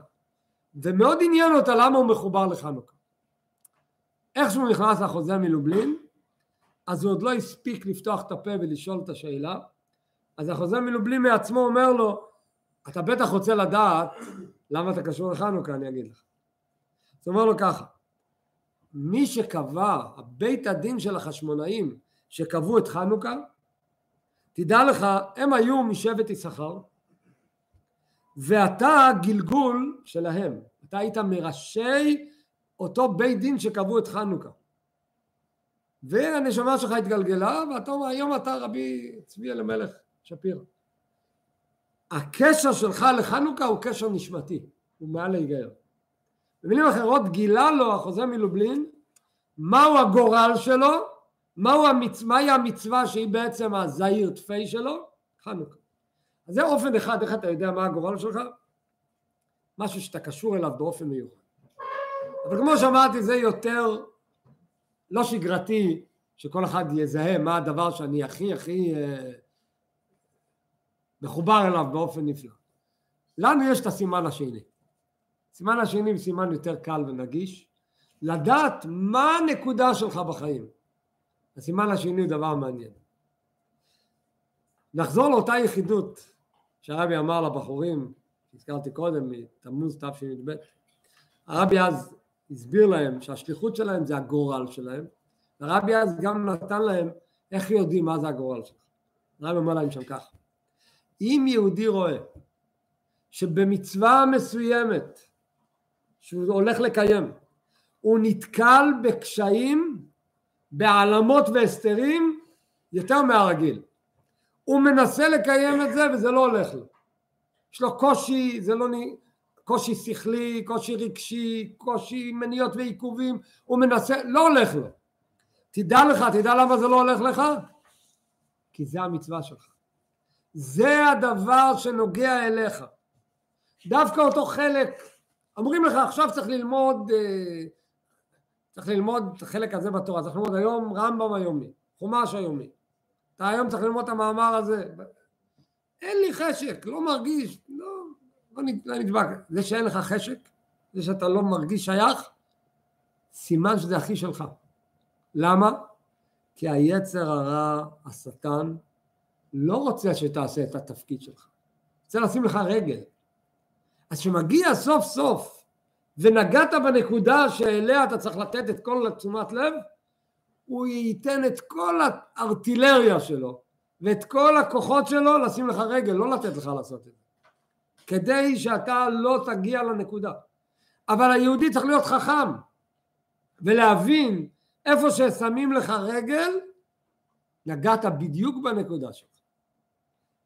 ומאוד עניין אותה למה הוא מחובר לחנוכה. איך שהוא נכנס לחוזה מלובלין, אז הוא עוד לא הספיק לפתוח את הפה ולשאול את השאלה, אז החוזה מלובלין מעצמו אומר לו, אתה בטח רוצה לדעת למה אתה קשור לחנוכה, אני אגיד לך. אז הוא אומר לו ככה, מי שקבע, בית הדין של החשמונאים שקבעו את חנוכה, תדע לך, הם היו משבט יששכר, ואתה גלגול שלהם, אתה היית מראשי אותו בית דין שקבעו את חנוכה. והנשמה שלך התגלגלה, ואתה אומר, היום אתה רבי צבי אלימלך שפירא. הקשר שלך לחנוכה הוא קשר נשמתי, הוא מעל להיגיון. במילים אחרות, גילה לו החוזה מלובלין מהו הגורל שלו, מהו המצ... מהי המצווה שהיא בעצם הזעיר תפי שלו? חנוכה. אז זה אופן אחד, איך אתה יודע מה הגורל שלך? משהו שאתה קשור אליו באופן מיוחד. אבל כמו שאמרתי, זה יותר לא שגרתי שכל אחד יזהה מה הדבר שאני הכי הכי אה, מחובר אליו באופן נפלא. לנו יש את הסימן השני. הסימן השני הוא סימן יותר קל ונגיש, לדעת מה הנקודה שלך בחיים. הסימן השני הוא דבר מעניין. נחזור לאותה יחידות שהרבי אמר לבחורים, שהזכרתי קודם, מתמוז תשי"ב. הרבי אז הסביר להם שהשליחות שלהם זה הגורל שלהם, הרבי אז גם נתן להם איך יודעים מה זה הגורל שלך. הרבי אומר להם שם ככה, אם יהודי רואה שבמצווה מסוימת שהוא הולך לקיים הוא נתקל בקשיים, בהעלמות והסתרים יותר מהרגיל. הוא מנסה לקיים את זה וזה לא הולך לו. יש לו קושי, זה לא קושי שכלי, קושי רגשי, קושי מניות ועיכובים, הוא מנסה, לא הולך לו. תדע לך, תדע למה זה לא הולך לך? כי זה המצווה שלך. זה הדבר שנוגע אליך. דווקא אותו חלק, אומרים לך עכשיו צריך ללמוד, אה, צריך ללמוד את החלק הזה בתורה, צריך ללמוד היום רמב"ם היומי, חומש היומי. אתה היום צריך ללמוד את המאמר הזה. אין לי חשק, לא מרגיש, לא, לא, לא נדבק. זה שאין לך חשק, זה שאתה לא מרגיש שייך, סימן שזה הכי שלך. למה? כי היצר הרע, השטן, לא רוצה שתעשה את התפקיד שלך. רוצה לשים לך רגל. אז כשמגיע סוף סוף ונגעת בנקודה שאליה אתה צריך לתת את כל תשומת לב, הוא ייתן את כל הארטילריה שלו ואת כל הכוחות שלו לשים לך רגל, לא לתת לך לעשות את זה. כדי שאתה לא תגיע לנקודה. אבל היהודי צריך להיות חכם ולהבין איפה ששמים לך רגל, נגעת בדיוק בנקודה שלך.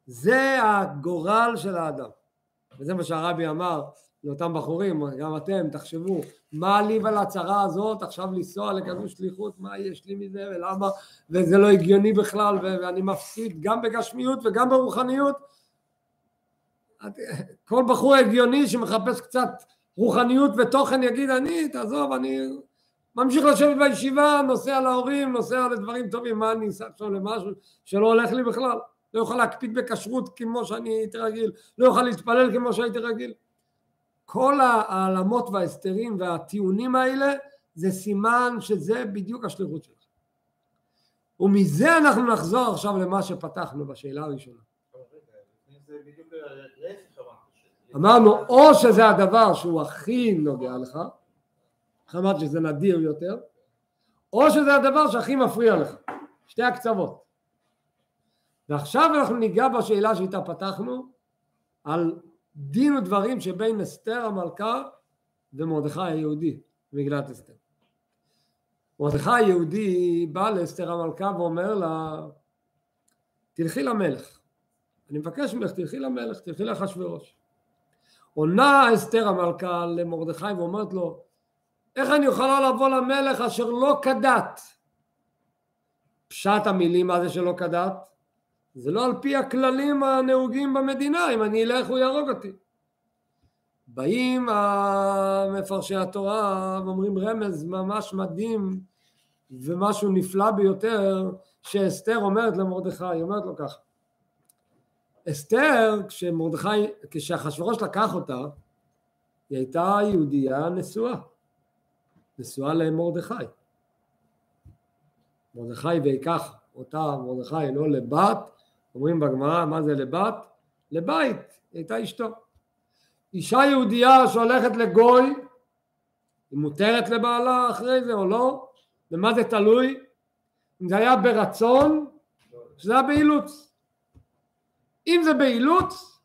זה הגורל של האדם. וזה מה שהרבי אמר לאותם בחורים, גם אתם תחשבו, מה לי ועל הצרה הזאת עכשיו לנסוע לכזו שליחות, מה יש לי מזה ולמה, וזה לא הגיוני בכלל ואני מפסיד גם בגשמיות וגם ברוחניות. כל בחור הגיוני שמחפש קצת רוחניות ותוכן יגיד אני, תעזוב, אני ממשיך לשבת בישיבה, נוסע להורים, נוסע לדברים טובים, מה אני אסע עכשיו למשהו שלא הולך לי בכלל? לא יוכל להקפיד בכשרות כמו שאני הייתי רגיל, לא יוכל להתפלל כמו שהייתי רגיל. כל העלמות וההסתרים והטיעונים האלה זה סימן שזה בדיוק השליחות שלך. ומזה אנחנו נחזור עכשיו למה שפתחנו בשאלה הראשונה. אמרנו או שזה הדבר שהוא הכי נוגע לך, אמרת שזה נדיר יותר, או שזה הדבר שהכי מפריע לך, שתי הקצוות. ועכשיו אנחנו ניגע בשאלה שאיתה פתחנו, על דין ודברים שבין אסתר המלכה ומרדכי היהודי, מגילת אסתר. מרדכי היהודי בא לאסתר המלכה ואומר לה, תלכי למלך. אני מבקש ממך, תלכי למלך, תלכי לאחשוורוש. עונה אסתר המלכה למרדכי ואומרת לו, איך אני יכולה לבוא למלך אשר לא כדת? פשט המילים מה זה שלא כדת? זה לא על פי הכללים הנהוגים במדינה, אם אני אלך הוא יהרוג אותי. באים המפרשי התורה ואומרים רמז ממש מדהים ומשהו נפלא ביותר שאסתר אומרת למרדכי, היא אומרת לו ככה אסתר כשמרדכי, כשאחשוורוש לקח אותה היא הייתה יהודייה נשואה נשואה למרדכי מרדכי ויקח אותה מרדכי לא לבת אומרים בגמרא מה זה לבת? לבית, היא הייתה אשתו אישה יהודייה שהולכת לגוי היא מותרת לבעלה אחרי זה או לא? ומה זה תלוי? אם זה היה ברצון, שזה היה באילוץ. אם זה באילוץ,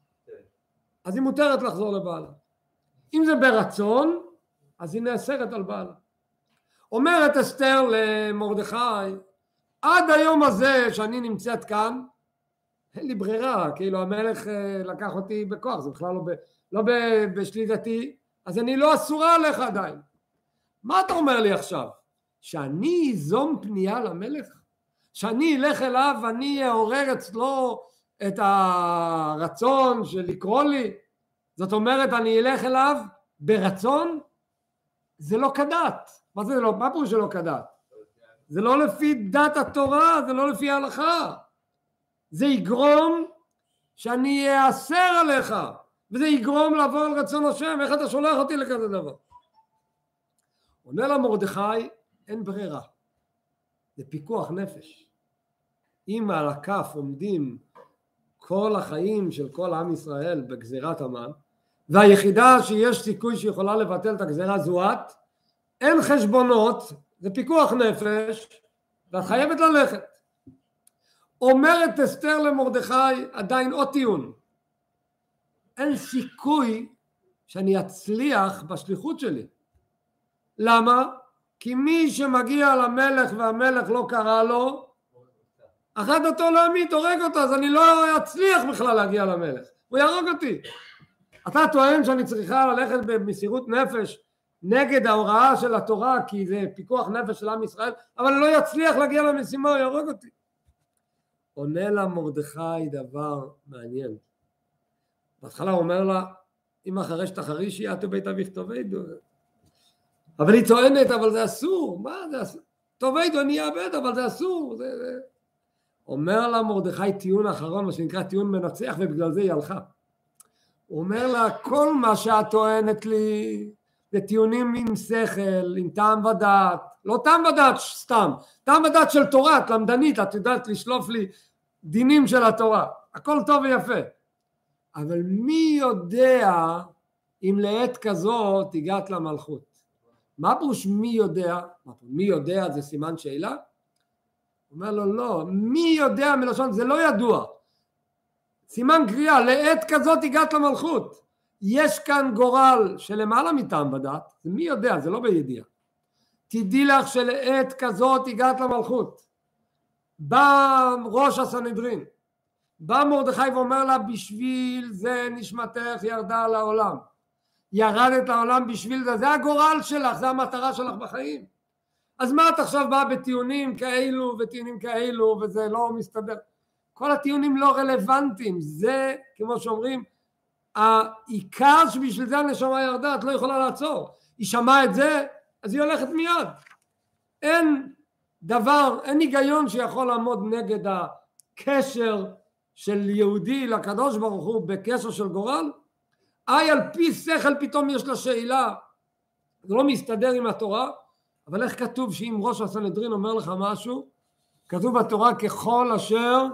אז היא מותרת לחזור לבעלה. אם זה ברצון, אז היא נאסרת על בעלה. אומרת אסתר למרדכי, עד היום הזה שאני נמצאת כאן, אין לי ברירה, כאילו המלך אה, לקח אותי בכוח, זה בכלל לא, ב, לא ב, בשליטתי, אז אני לא אסורה עליך עדיין. מה אתה אומר לי עכשיו? שאני איזום פנייה למלך? שאני אלך אליו ואני אעורר אצלו את הרצון של לקרוא לי? זאת אומרת אני אלך אליו ברצון? זה לא כדת. מה זה לא? מה פירוש שלא כדת? זה לא לפי דת התורה, זה לא לפי ההלכה. זה יגרום שאני אאסר עליך, וזה יגרום לעבור על רצון השם, איך אתה שולח אותי לכזה דבר? עונה לה מרדכי, אין ברירה, זה פיקוח נפש. אם על הכף עומדים כל החיים של כל עם ישראל בגזירת המן, והיחידה שיש סיכוי שיכולה לבטל את הגזירה זו את, אין חשבונות, זה פיקוח נפש, ואת חייבת ללכת. אומרת אסתר למרדכי עדיין עוד טיעון, אין סיכוי שאני אצליח בשליחות שלי. למה? כי מי שמגיע למלך והמלך לא קרא לו, אחת אותו להמית, הורג אותו, אז אני לא אצליח בכלל להגיע למלך, הוא יהרוג אותי. אתה טוען שאני צריכה ללכת במסירות נפש נגד ההוראה של התורה כי זה פיקוח נפש של עם ישראל, אבל אני לא אצליח להגיע למשימה, הוא יהרוג אותי. עונה לה מרדכי דבר מעניין. בהתחלה הוא אומר לה, אם אחרי שתחרישי את ובית אביך תאבדו. אבל היא טוענת, אבל זה אסור, מה זה אסור? תאבדו אני אאבד, אבל זה אסור. זה, זה. אומר לה מרדכי טיעון אחרון, מה שנקרא טיעון מנצח, ובגלל זה היא הלכה. הוא אומר לה, כל מה שאת טוענת לי זה טיעונים עם שכל, עם טעם ודעת, לא טעם ודעת סתם, טעם ודעת של תורה, את למדנית, את יודעת לשלוף לי דינים של התורה, הכל טוב ויפה. אבל מי יודע אם לעת כזאת הגעת למלכות? מה פירוש מי יודע? מי יודע זה סימן שאלה? הוא אומר לו לא, מי יודע מלשון זה לא ידוע. סימן קריאה, לעת כזאת הגעת למלכות. יש כאן גורל שלמעלה מטעם בדת, מי יודע, זה לא בידיעה. תדעי לך שלעת כזאת הגעת למלכות. בא ראש הסנהדרין, בא מרדכי ואומר לה בשביל זה נשמתך ירדה לעולם. ירדת לעולם בשביל זה, זה הגורל שלך, זה המטרה שלך בחיים. אז מה את עכשיו באה בטיעונים כאלו וטיעונים כאלו וזה לא מסתדר? כל הטיעונים לא רלוונטיים, זה כמו שאומרים העיקר שבשביל זה הנשמה ירדה, את לא יכולה לעצור. היא שמעה את זה, אז היא הולכת מיד. אין דבר, אין היגיון שיכול לעמוד נגד הקשר של יהודי לקדוש ברוך הוא בקשר של גורל. איי על פי שכל פתאום יש לה שאלה, זה לא מסתדר עם התורה, אבל איך כתוב שאם ראש הסנהדרין אומר לך משהו, כתוב בתורה ככל אשר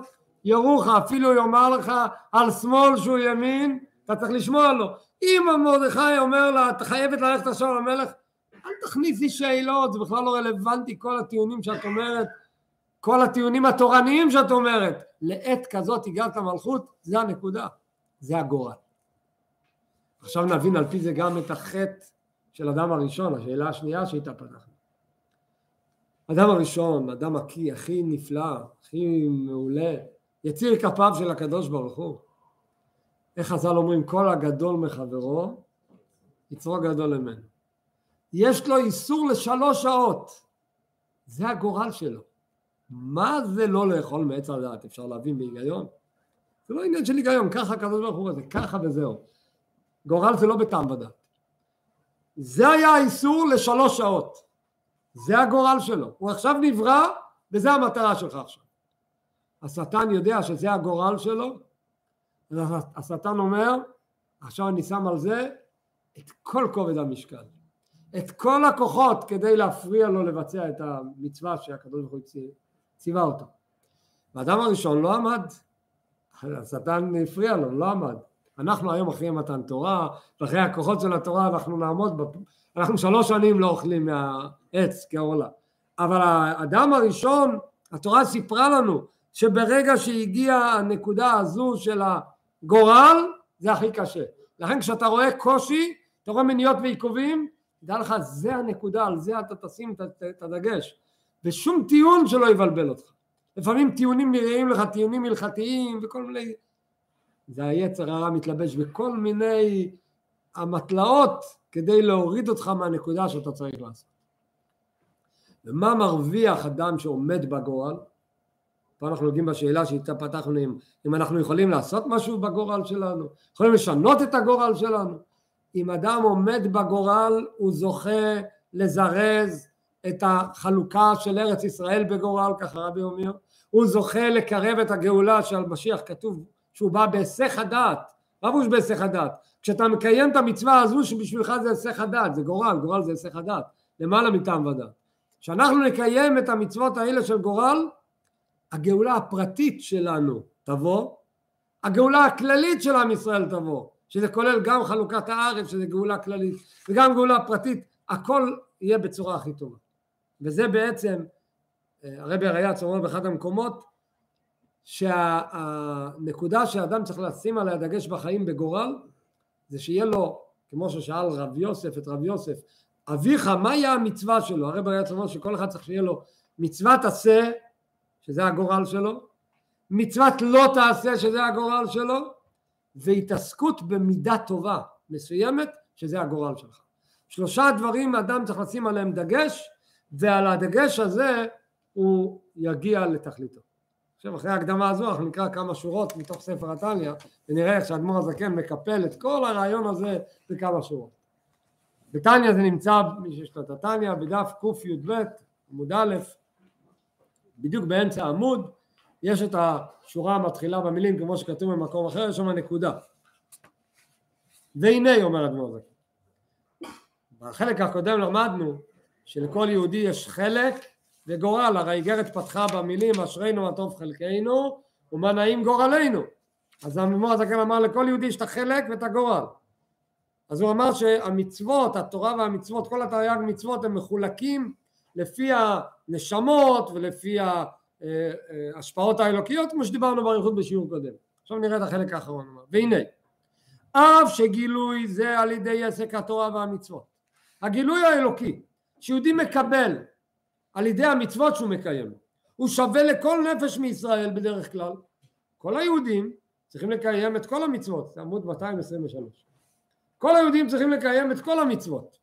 יורוך, אפילו יאמר לך על שמאל שהוא ימין, אתה צריך לשמוע לו. אם מרדכי אומר לה, את חייבת ללכת עכשיו למלך, אל תכניסי שאלות, זה בכלל לא רלוונטי כל הטיעונים שאת אומרת, כל הטיעונים התורניים שאת אומרת. לעת כזאת הגעת למלכות, זה הנקודה, זה הגורל. עכשיו נבין על פי זה גם את החטא של אדם הראשון, השאלה השנייה שאיתה פתחנו. אדם הראשון, אדם הכי, הכי נפלא, הכי מעולה, יציר כפיו של הקדוש ברוך הוא. איך חז"ל אומרים, כל הגדול מחברו, יצרו גדול ממנו. יש לו איסור לשלוש שעות, זה הגורל שלו. מה זה לא לאכול מעץ הדעת? אפשר להבין בהיגיון? זה לא עניין של היגיון, ככה הקדוש ברוך הוא זה, ככה וזהו. גורל זה לא בטעם ודעת. זה היה האיסור לשלוש שעות. זה הגורל שלו. הוא עכשיו נברא וזה המטרה שלך עכשיו. השטן יודע שזה הגורל שלו, השטן אומר, עכשיו אני שם על זה את כל כובד המשקל, את כל הכוחות כדי להפריע לו לבצע את המצווה שהקדוש ברוך הוא ציווה אותו. והאדם הראשון לא עמד, השטן הפריע לו, לא עמד. אנחנו היום אחרי מתן תורה, ואחרי הכוחות של התורה אנחנו נעמוד, בפ... אנחנו שלוש שנים לא אוכלים מהעץ כעולה. אבל האדם הראשון, התורה סיפרה לנו שברגע שהגיעה הנקודה הזו של הגורל, זה הכי קשה. לכן כשאתה רואה קושי, אתה רואה מניעות ועיכובים, תדע לך, זה הנקודה, על זה אתה תשים את הדגש. ושום טיעון שלא יבלבל אותך. לפעמים טיעונים נראים לך טיעונים הלכתיים וכל מיני... זה היצר הרע מתלבש בכל מיני המטלאות כדי להוריד אותך מהנקודה שאתה צריך לעשות. ומה מרוויח אדם שעומד בגורל? פה אנחנו נוגעים בשאלה שאיתה פתחנו אם, אם אנחנו יכולים לעשות משהו בגורל שלנו, יכולים לשנות את הגורל שלנו. אם אדם עומד בגורל הוא זוכה לזרז את החלוקה של ארץ ישראל בגורל, ככה רבי אומר, הוא זוכה לקרב את הגאולה שעל משיח כתוב שהוא בא בהיסח הדעת, פירוש בהיסח הדעת? כשאתה מקיים את המצווה הזו שבשבילך זה היסח הדעת, זה גורל, גורל זה היסח הדעת, למעלה מטעם ודעת. כשאנחנו נקיים את המצוות האלה של גורל, הגאולה הפרטית שלנו תבוא, הגאולה הכללית של עם ישראל תבוא, שזה כולל גם חלוקת הארץ, שזה גאולה כללית, וגם גאולה פרטית, הכל יהיה בצורה הכי טובה. וזה בעצם, אה, הרבי הריאץ אומר באחד המקומות, שהנקודה שהאדם צריך לשים עליה דגש בחיים בגורל, זה שיהיה לו, כמו ששאל רב יוסף את רב יוסף, אביך, מהי המצווה שלו? הרב הריאץ אומר שכל אחד צריך שיהיה לו מצוות עשה שזה הגורל שלו, מצוות לא תעשה שזה הגורל שלו, והתעסקות במידה טובה מסוימת שזה הגורל שלך. שלושה דברים אדם צריך לשים עליהם דגש, ועל הדגש הזה הוא יגיע לתכליתו. עכשיו אחרי ההקדמה הזו אנחנו נקרא כמה שורות מתוך ספר התניא ונראה איך שאדמו"ר הזקן מקפל את כל הרעיון הזה בכמה שורות. בתניא זה נמצא, מי שיש לו את התניא, בדף קי"ב עמוד א' בדיוק באמצע העמוד יש את השורה המתחילה במילים כמו שכתוב במקום אחר, יש שם נקודה. והנה אומר אדמו"ר זקן. בחלק הקודם למדנו שלכל יהודי יש חלק וגורל, הרי איגרת פתחה במילים אשרינו הטוב חלקנו ומה נעים גורלנו. אז הממור הזקן אמר לכל יהודי יש את החלק ואת הגורל. אז הוא אמר שהמצוות, התורה והמצוות, כל התרי"ג מצוות הם מחולקים לפי הנשמות ולפי ההשפעות האלוקיות כמו שדיברנו באריכות בשיעור קודם. עכשיו נראה את החלק האחרון. והנה, אף שגילוי זה על ידי עסק התורה והמצוות. הגילוי האלוקי שיהודי מקבל על ידי המצוות שהוא מקיים הוא שווה לכל נפש מישראל בדרך כלל. כל היהודים צריכים לקיים את כל המצוות, זה עמוד 223. כל היהודים צריכים לקיים את כל המצוות.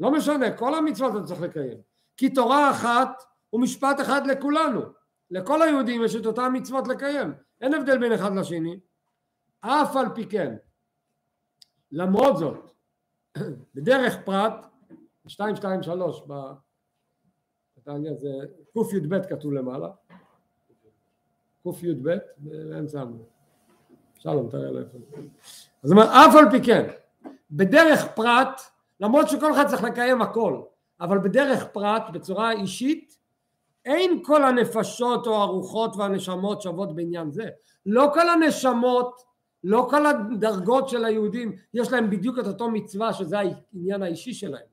לא משנה, כל המצוות אתה צריך לקיים. כי תורה אחת ומשפט אחד לכולנו. לכל היהודים יש את אותן מצוות לקיים. אין הבדל בין אחד לשני. אף על פי כן, למרות זאת, בדרך פרט, 223 בתניא זה קי"ב כתוב למעלה, קי"ב באמצע עמוד. שלום, תראה לו איפה. אז הוא אומר, אף על פי כן, בדרך פרט למרות שכל אחד צריך לקיים הכל, אבל בדרך פרט, בצורה אישית, אין כל הנפשות או הרוחות והנשמות שוות בעניין זה. לא כל הנשמות, לא כל הדרגות של היהודים, יש להם בדיוק את אותו מצווה שזה העניין האישי שלהם.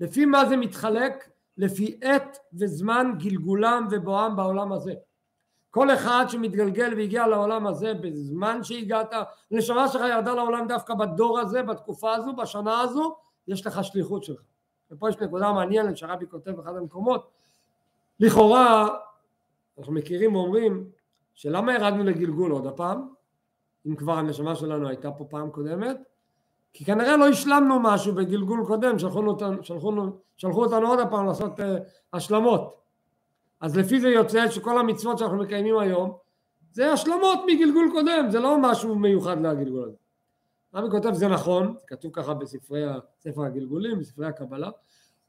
לפי מה זה מתחלק? לפי עת וזמן גלגולם ובואם בעולם הזה. כל אחד שמתגלגל והגיע לעולם הזה בזמן שהגעת, הנשמה שלך ירדה לעולם דווקא בדור הזה, בתקופה הזו, בשנה הזו, יש לך שליחות שלך. ופה יש נקודה מעניינת שהרבי כותב באחד המקומות, לכאורה אנחנו מכירים ואומרים שלמה ירדנו לגלגול עוד הפעם, אם כבר הנשמה שלנו הייתה פה פעם קודמת, כי כנראה לא השלמנו משהו בגלגול קודם, שלחו אותנו, שלחו, שלחו אותנו עוד הפעם לעשות uh, השלמות. אז לפי זה יוצא שכל המצוות שאנחנו מקיימים היום זה השלמות מגלגול קודם, זה לא משהו מיוחד לגלגול הזה. רמי כותב זה נכון, כתוב ככה בספרי, ספר הגלגולים, בספרי הקבלה,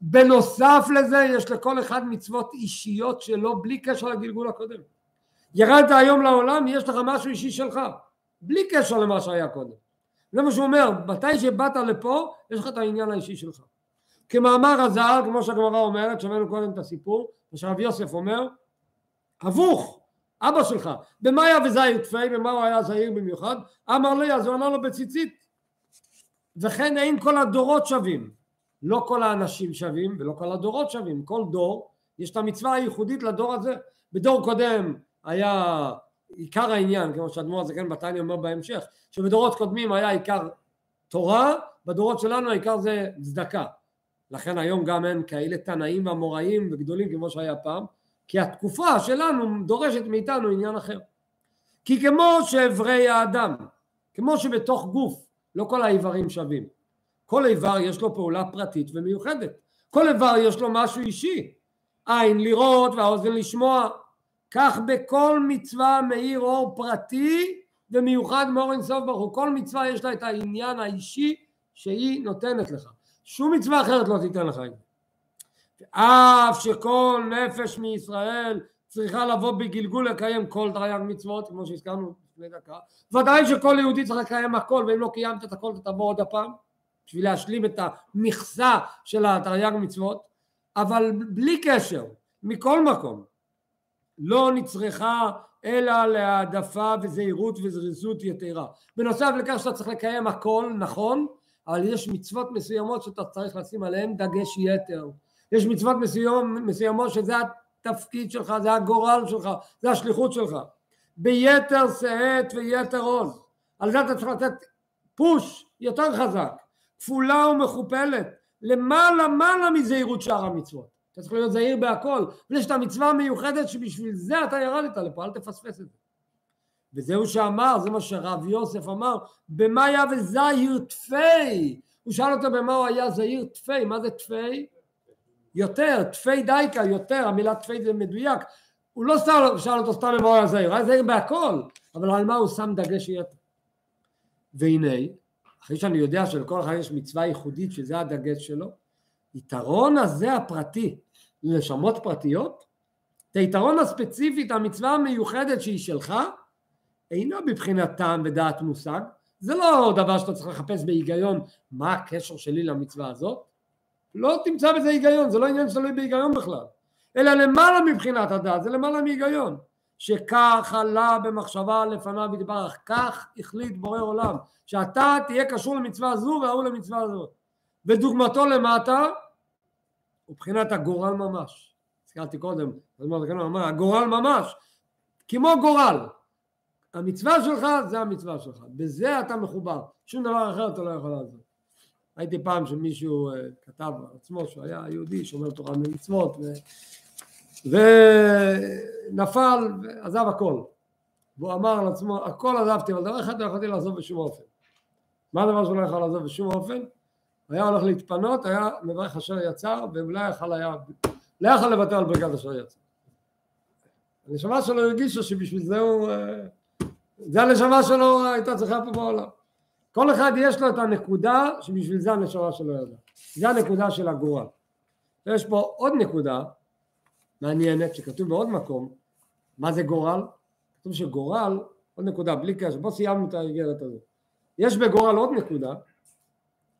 בנוסף לזה יש לכל אחד מצוות אישיות שלו בלי קשר לגלגול הקודם. ירדת היום לעולם, יש לך משהו אישי שלך, בלי קשר למה שהיה קודם. זה מה שהוא אומר, מתי שבאת לפה, יש לך את העניין האישי שלך. כמאמר הזהר, כמו שהגמרא אומרת, שמענו קודם את הסיפור, מה שהרב יוסף אומר, הפוך, אבא שלך, במה היה וזהיר תפי, במה הוא היה זהיר במיוחד? אמר לי, אז הוא אמר לו בציצית. וכן אין כל הדורות שווים. לא כל האנשים שווים ולא כל הדורות שווים. כל דור, יש את המצווה הייחודית לדור הזה. בדור קודם היה עיקר העניין, כמו שאדמו"ר הזקן בתניא אומר בהמשך, שבדורות קודמים היה עיקר תורה, בדורות שלנו העיקר זה צדקה. לכן היום גם אין כאלה תנאים ואמוראים וגדולים כמו שהיה פעם, כי התקופה שלנו דורשת מאיתנו עניין אחר. כי כמו שאיברי האדם, כמו שבתוך גוף לא כל האיברים שווים, כל איבר יש לו פעולה פרטית ומיוחדת, כל איבר יש לו משהו אישי, עין לראות והאוזן לשמוע, כך בכל מצווה מאיר אור פרטי ומיוחד מאור אינסוף ברוך הוא, כל מצווה יש לה את העניין האישי שהיא נותנת לך, שום מצווה אחרת לא תיתן לך את זה. אף שכל נפש מישראל צריכה לבוא בגלגול לקיים כל תרי"ג מצוות כמו שהזכרנו לפני דקה. ודאי שכל יהודי צריך לקיים הכל ואם לא קיימת את הכל אתה תבוא עוד הפעם בשביל להשלים את המכסה של התרי"ג מצוות אבל בלי קשר מכל מקום לא נצרכה אלא להעדפה וזהירות וזריזות יתרה בנוסף לכך שאתה צריך לקיים הכל נכון אבל יש מצוות מסוימות שאתה צריך לשים עליהן דגש יתר יש מצוות מסוים, מסוימות שזה התפקיד שלך, זה הגורל שלך, זה השליחות שלך. ביתר שאת ויתר עוז. על זה אתה צריך לתת פוש יותר חזק, כפולה ומכופלת, למעלה מעלה מזהירות שאר המצוות. אתה צריך להיות זהיר בהכל, ויש את המצווה המיוחדת שבשביל זה אתה ירדת לפה, אל תפספס את זה. וזהו שאמר, זה מה שרב יוסף אמר, במה היה וזהיר תפי? הוא שאל אותו במה הוא היה זהיר תפי, מה זה תפי? יותר, תפי דייקה, יותר, המילה תפי זה מדויק, הוא לא סתם, שאל אותו סתם אם הוא היה זהיר, היה זהיר בהכל, אבל על מה הוא שם דגש יתר. והנה, אחרי שאני יודע שלכל אחד יש מצווה ייחודית שזה הדגש שלו, יתרון הזה הפרטי לנשמות פרטיות, את היתרון הספציפי, את המצווה המיוחדת שהיא שלך, אינו בבחינת טעם ודעת מושג, זה לא דבר שאתה צריך לחפש בהיגיון מה הקשר שלי למצווה הזאת, לא תמצא בזה היגיון, זה לא עניין שתלוי בהיגיון בכלל, אלא למעלה מבחינת הדעת, זה למעלה מהיגיון, שכך עלה במחשבה לפניו יתברך, כך החליט בורא עולם, שאתה תהיה קשור למצווה הזו וההוא למצווה הזאת, ודוגמתו למטה הוא בחינת הגורל ממש, הזכרתי קודם, הגורל ממש, כמו גורל, המצווה שלך זה המצווה שלך, בזה אתה מחובר, שום דבר אחר אתה לא יכול לעשות. ראיתי פעם שמישהו אה, כתב על עצמו שהוא היה יהודי שומר תורה ומצוות. ונפל ועזב הכל והוא אמר על עצמו הכל עזבתי אבל דבר אחד לא יכולתי לעזוב בשום אופן מה הדבר שהוא לא יכול לעזוב בשום אופן? היה הולך להתפנות היה מברך אשר יצר ואולי יכול היה לא יכול לוותר על ברכת אשר יצר הנשמה שלו הרגישה שבשביל זה הוא אה, זה הנשמה שלו הייתה צריכה פה בעולם כל אחד יש לו את הנקודה שבשביל זה הנשמה שלו ידע. זה הנקודה של הגורל. ויש פה עוד נקודה מעניינת שכתוב בעוד מקום, מה זה גורל? כתוב שגורל, עוד נקודה, בלי קשר, בוא סיימנו את האיגרת הזאת. יש בגורל עוד נקודה,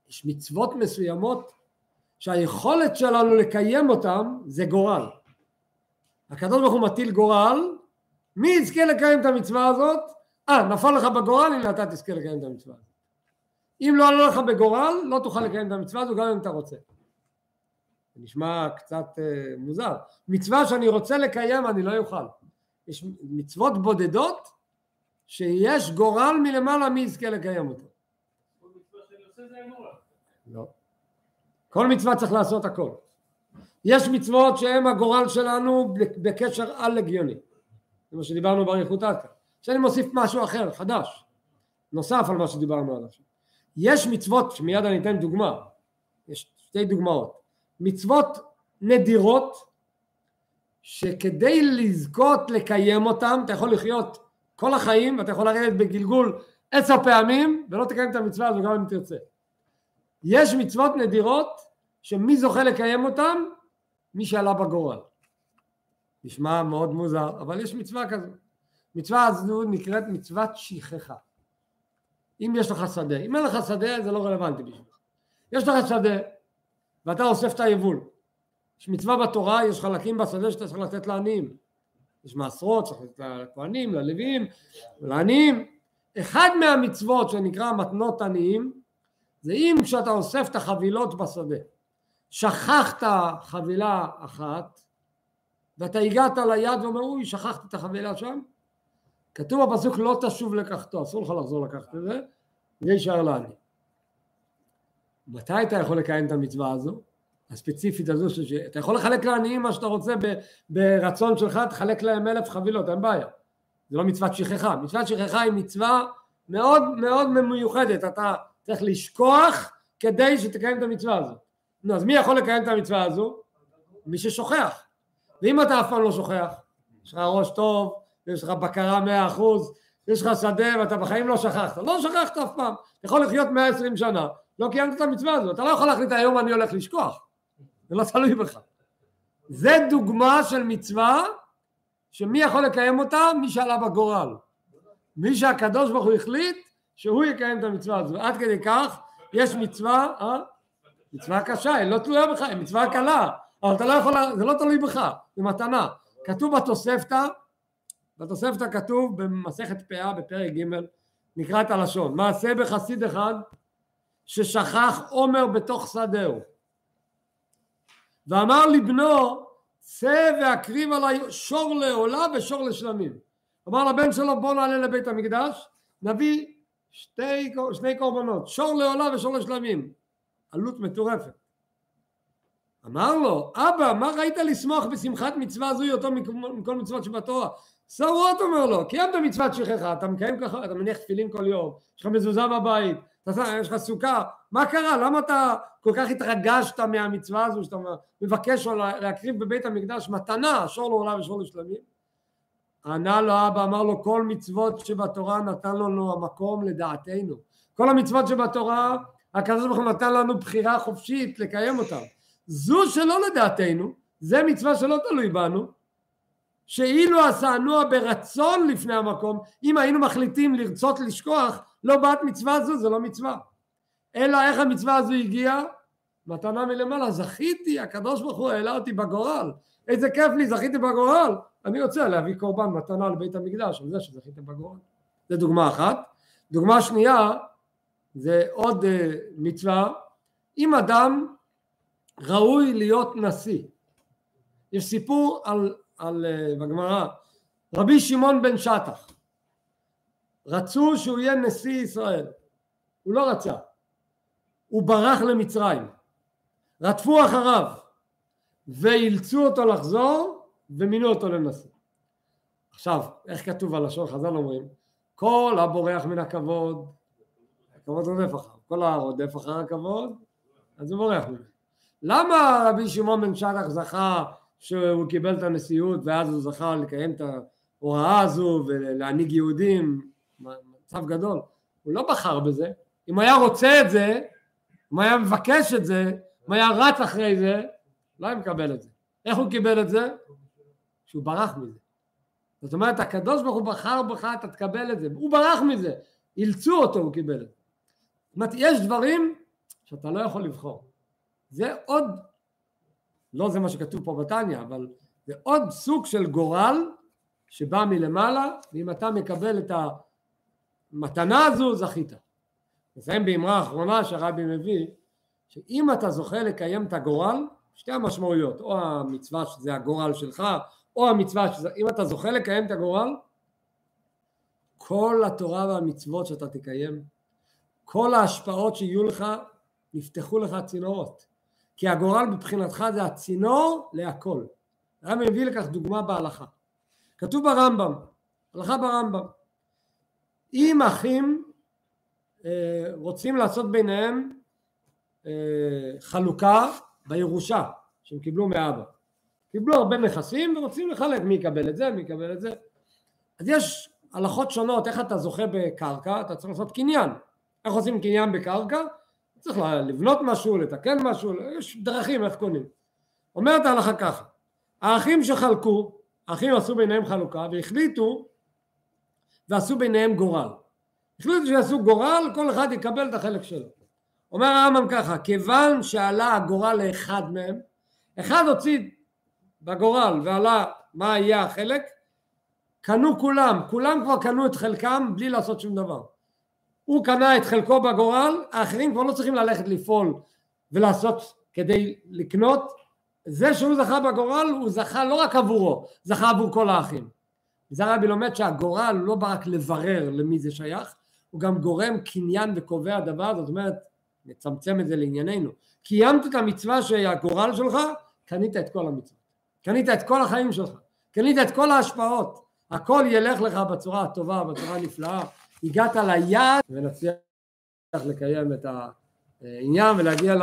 יש מצוות מסוימות שהיכולת שלנו לקיים אותן זה גורל. הקדוש ברוך הוא מטיל גורל, מי יזכה לקיים את המצווה הזאת? אה, נפל לך בגורל, הנה אתה תזכה לקיים את המצווה הזאת. אם לא עלה לך בגורל, לא תוכל לקיים את המצווה הזו גם אם אתה רוצה. זה נשמע קצת uh, מוזר. מצווה שאני רוצה לקיים אני לא אוכל. יש מצוות בודדות שיש גורל מלמעלה מי יזכה לקיים אותו. לא. כל מצווה צריך לעשות הכל. יש מצוות שהן הגורל שלנו בקשר על-לגיוני. זה מה שדיברנו באריכות עד כאן. שאני מוסיף משהו אחר, חדש, נוסף על מה שדיברנו עד עכשיו. יש מצוות, שמיד אני אתן דוגמה, יש שתי דוגמאות, מצוות נדירות שכדי לזכות לקיים אותן אתה יכול לחיות כל החיים ואתה יכול לרדת בגלגול עשר פעמים ולא תקיים את המצווה הזו גם אם תרצה. יש מצוות נדירות שמי זוכה לקיים אותן? מי שעלה בגורל. נשמע מאוד מוזר, אבל יש מצווה כזו. מצווה הזו נקראת מצוות שכחה. אם יש לך שדה, אם אין לך שדה זה לא רלוונטי בשבילך. יש לך שדה ואתה אוסף את היבול. יש מצווה בתורה, יש חלקים בשדה שאתה צריך לתת לעניים. יש מעשרות, צריך לתת לכהנים, ללוויים, לעניים. אחד מהמצוות שנקרא מתנות עניים זה אם כשאתה אוסף את החבילות בשדה שכחת חבילה אחת ואתה הגעת ליד ואומר אוי שכחתי את החבילה שם כתוב בפסוק לא תשוב לקחתו אסור לך לחזור לקחת את זה זה יישאר לעני מתי אתה יכול לקיים את המצווה הזו? הספציפית הזו שאתה יכול לחלק לעניים מה שאתה רוצה ברצון שלך תחלק להם אלף חבילות אין בעיה. זה לא מצוות שכחה. מצוות שכחה היא מצווה מאוד מאוד מיוחדת. אתה צריך לשכוח כדי שתקיים את המצווה הזו. נו אז מי יכול לקיים את המצווה הזו? מי ששוכח. ואם אתה אף פעם לא שוכח יש לך ראש טוב יש לך בקרה מאה אחוז יש לך שדה ואתה בחיים לא שכחת. לא שכחת אף פעם. אתה יכול לחיות מאה עשרים שנה לא קיימת את המצווה הזו אתה לא יכול להחליט היום אני הולך לשכוח. זה לא תלוי בך. זה דוגמה של מצווה שמי יכול לקיים אותה? מי שעלה בגורל. מי שהקדוש ברוך הוא החליט שהוא יקיים את המצווה הזו עד כדי כך יש מצווה אה? מצווה קשה היא לא תלויה בך היא מצווה קלה. אבל אתה לא יכול זה לא תלוי בך זה מתנה. כתוב בתוספתא בתוספתא כתוב במסכת פאה בפרק ג' נקרא את הלשון. מעשה בחסיד אחד ששכח עומר בתוך שדהו. ואמר לבנו צא והקריב עליי שור לעולה ושור לשלמים. אמר לבן שלו בוא נעלה לבית המקדש נביא שתי, שני קורבנות שור לעולה ושור לשלמים. עלות מטורפת. אמר לו אבא מה ראית לשמוח בשמחת מצווה זו יותר מכל מצוות שבתורה? סרות אומר לו קיימת מצוות שכחה אתה מקיים ככה אתה מניח תפילין כל יום יש לך מזוזה בבית יש לך סוכה. מה קרה? למה אתה כל כך התרגשת מהמצווה הזו שאתה מבקש להקריב בבית המקדש מתנה שור לעולה ושור לשלמים? ענה לו אבא אמר לו כל מצוות שבתורה נתן לנו המקום לדעתנו. כל המצוות שבתורה הקדוש ברוך הוא נתן לנו בחירה חופשית לקיים אותן. זו שלא לדעתנו זה מצווה שלא תלוי בנו שאילו עשנוה ברצון לפני המקום אם היינו מחליטים לרצות לשכוח לא באת מצווה זו זה לא מצווה. אלא איך המצווה הזו הגיעה? מתנה מלמעלה זכיתי הקדוש ברוך הוא העלה אותי בגורל. איזה כיף לי זכיתי בגורל. אני רוצה להביא קורבן מתנה לבית המקדש על זה שזכיתי בגורל. זה דוגמה אחת. דוגמה שנייה זה עוד uh, מצווה. אם אדם ראוי להיות נשיא יש סיפור על, על uh, בגמרא רבי שמעון בן שטח רצו שהוא יהיה נשיא ישראל הוא לא רצה הוא ברח למצרים רדפו אחריו ואילצו אותו לחזור ומינו אותו לנשיא. עכשיו, איך כתוב הלשון חז"ל אומרים? כל הבורח מן הכבוד, הכבוד רודף אחריו, כל הרודף אחר הכבוד, אז הוא בורח ממנו. למה רבי שמעון בן שטח זכה שהוא קיבל את הנשיאות ואז הוא זכה לקיים את ההוראה הזו ולהנהיג יהודים, מצב גדול, הוא לא בחר בזה, אם היה רוצה את זה, אם היה מבקש את זה, אם היה רץ אחרי זה, לא היה מקבל את זה. איך הוא קיבל את זה? שהוא ברח מזה. זאת אומרת, הקדוש ברוך הוא בחר בך, אתה תקבל את זה. הוא ברח מזה. אילצו אותו, הוא קיבל את זה. זאת אומרת, יש דברים שאתה לא יכול לבחור. זה עוד, לא זה מה שכתוב פה בתניא, אבל זה עוד סוג של גורל שבא מלמעלה, ואם אתה מקבל את המתנה הזו, זכית. נסיים באמרה האחרונה שהרבי מביא, שאם אתה זוכה לקיים את הגורל, שתי המשמעויות, או המצווה שזה הגורל שלך, או המצווה שזה, אם אתה זוכה לקיים את הגורל, כל התורה והמצוות שאתה תקיים, כל ההשפעות שיהיו לך, יפתחו לך צינורות. כי הגורל מבחינתך זה הצינור להכל. הרב מביא לכך דוגמה בהלכה. כתוב ברמב"ם, הלכה ברמב"ם, אם אחים אה, רוצים לעשות ביניהם אה, חלוקה בירושה שהם קיבלו מאבא. קיבלו הרבה נכסים ורוצים לחלק מי יקבל את זה, מי יקבל את זה. אז יש הלכות שונות, איך אתה זוכה בקרקע, אתה צריך לעשות קניין. איך עושים קניין בקרקע? צריך לבנות משהו, לתקן משהו, יש דרכים איך קונים. אומרת ההלכה ככה, האחים שחלקו, האחים עשו ביניהם חלוקה והחליטו ועשו ביניהם גורל. החליטו שיעשו גורל, כל אחד יקבל את החלק שלו. אומר הרמב"ם ככה, כיוון שעלה הגורל לאחד מהם, אחד הוציא בגורל ועלה מה יהיה החלק, קנו כולם, כולם כבר קנו את חלקם בלי לעשות שום דבר. הוא קנה את חלקו בגורל, האחרים כבר לא צריכים ללכת לפעול ולעשות כדי לקנות, זה שהוא זכה בגורל הוא זכה לא רק עבורו, זכה עבור כל האחים. זה הרבי לומד שהגורל לא בא רק לברר למי זה שייך, הוא גם גורם קניין וקובע דבר, זאת אומרת, נצמצם את זה לענייננו, קיימת את המצווה שהגורל שלך, קנית את כל המצווה, קנית את כל החיים שלך, קנית את כל ההשפעות, הכל ילך לך בצורה הטובה, בצורה הנפלאה, הגעת ליעד ונצליח לקיים את העניין ולהגיע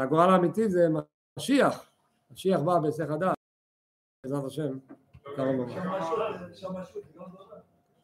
לגורל האמיתי זה משיח, משיח בא בהיסח הדעת, בעזרת השם, קרוב מאוד.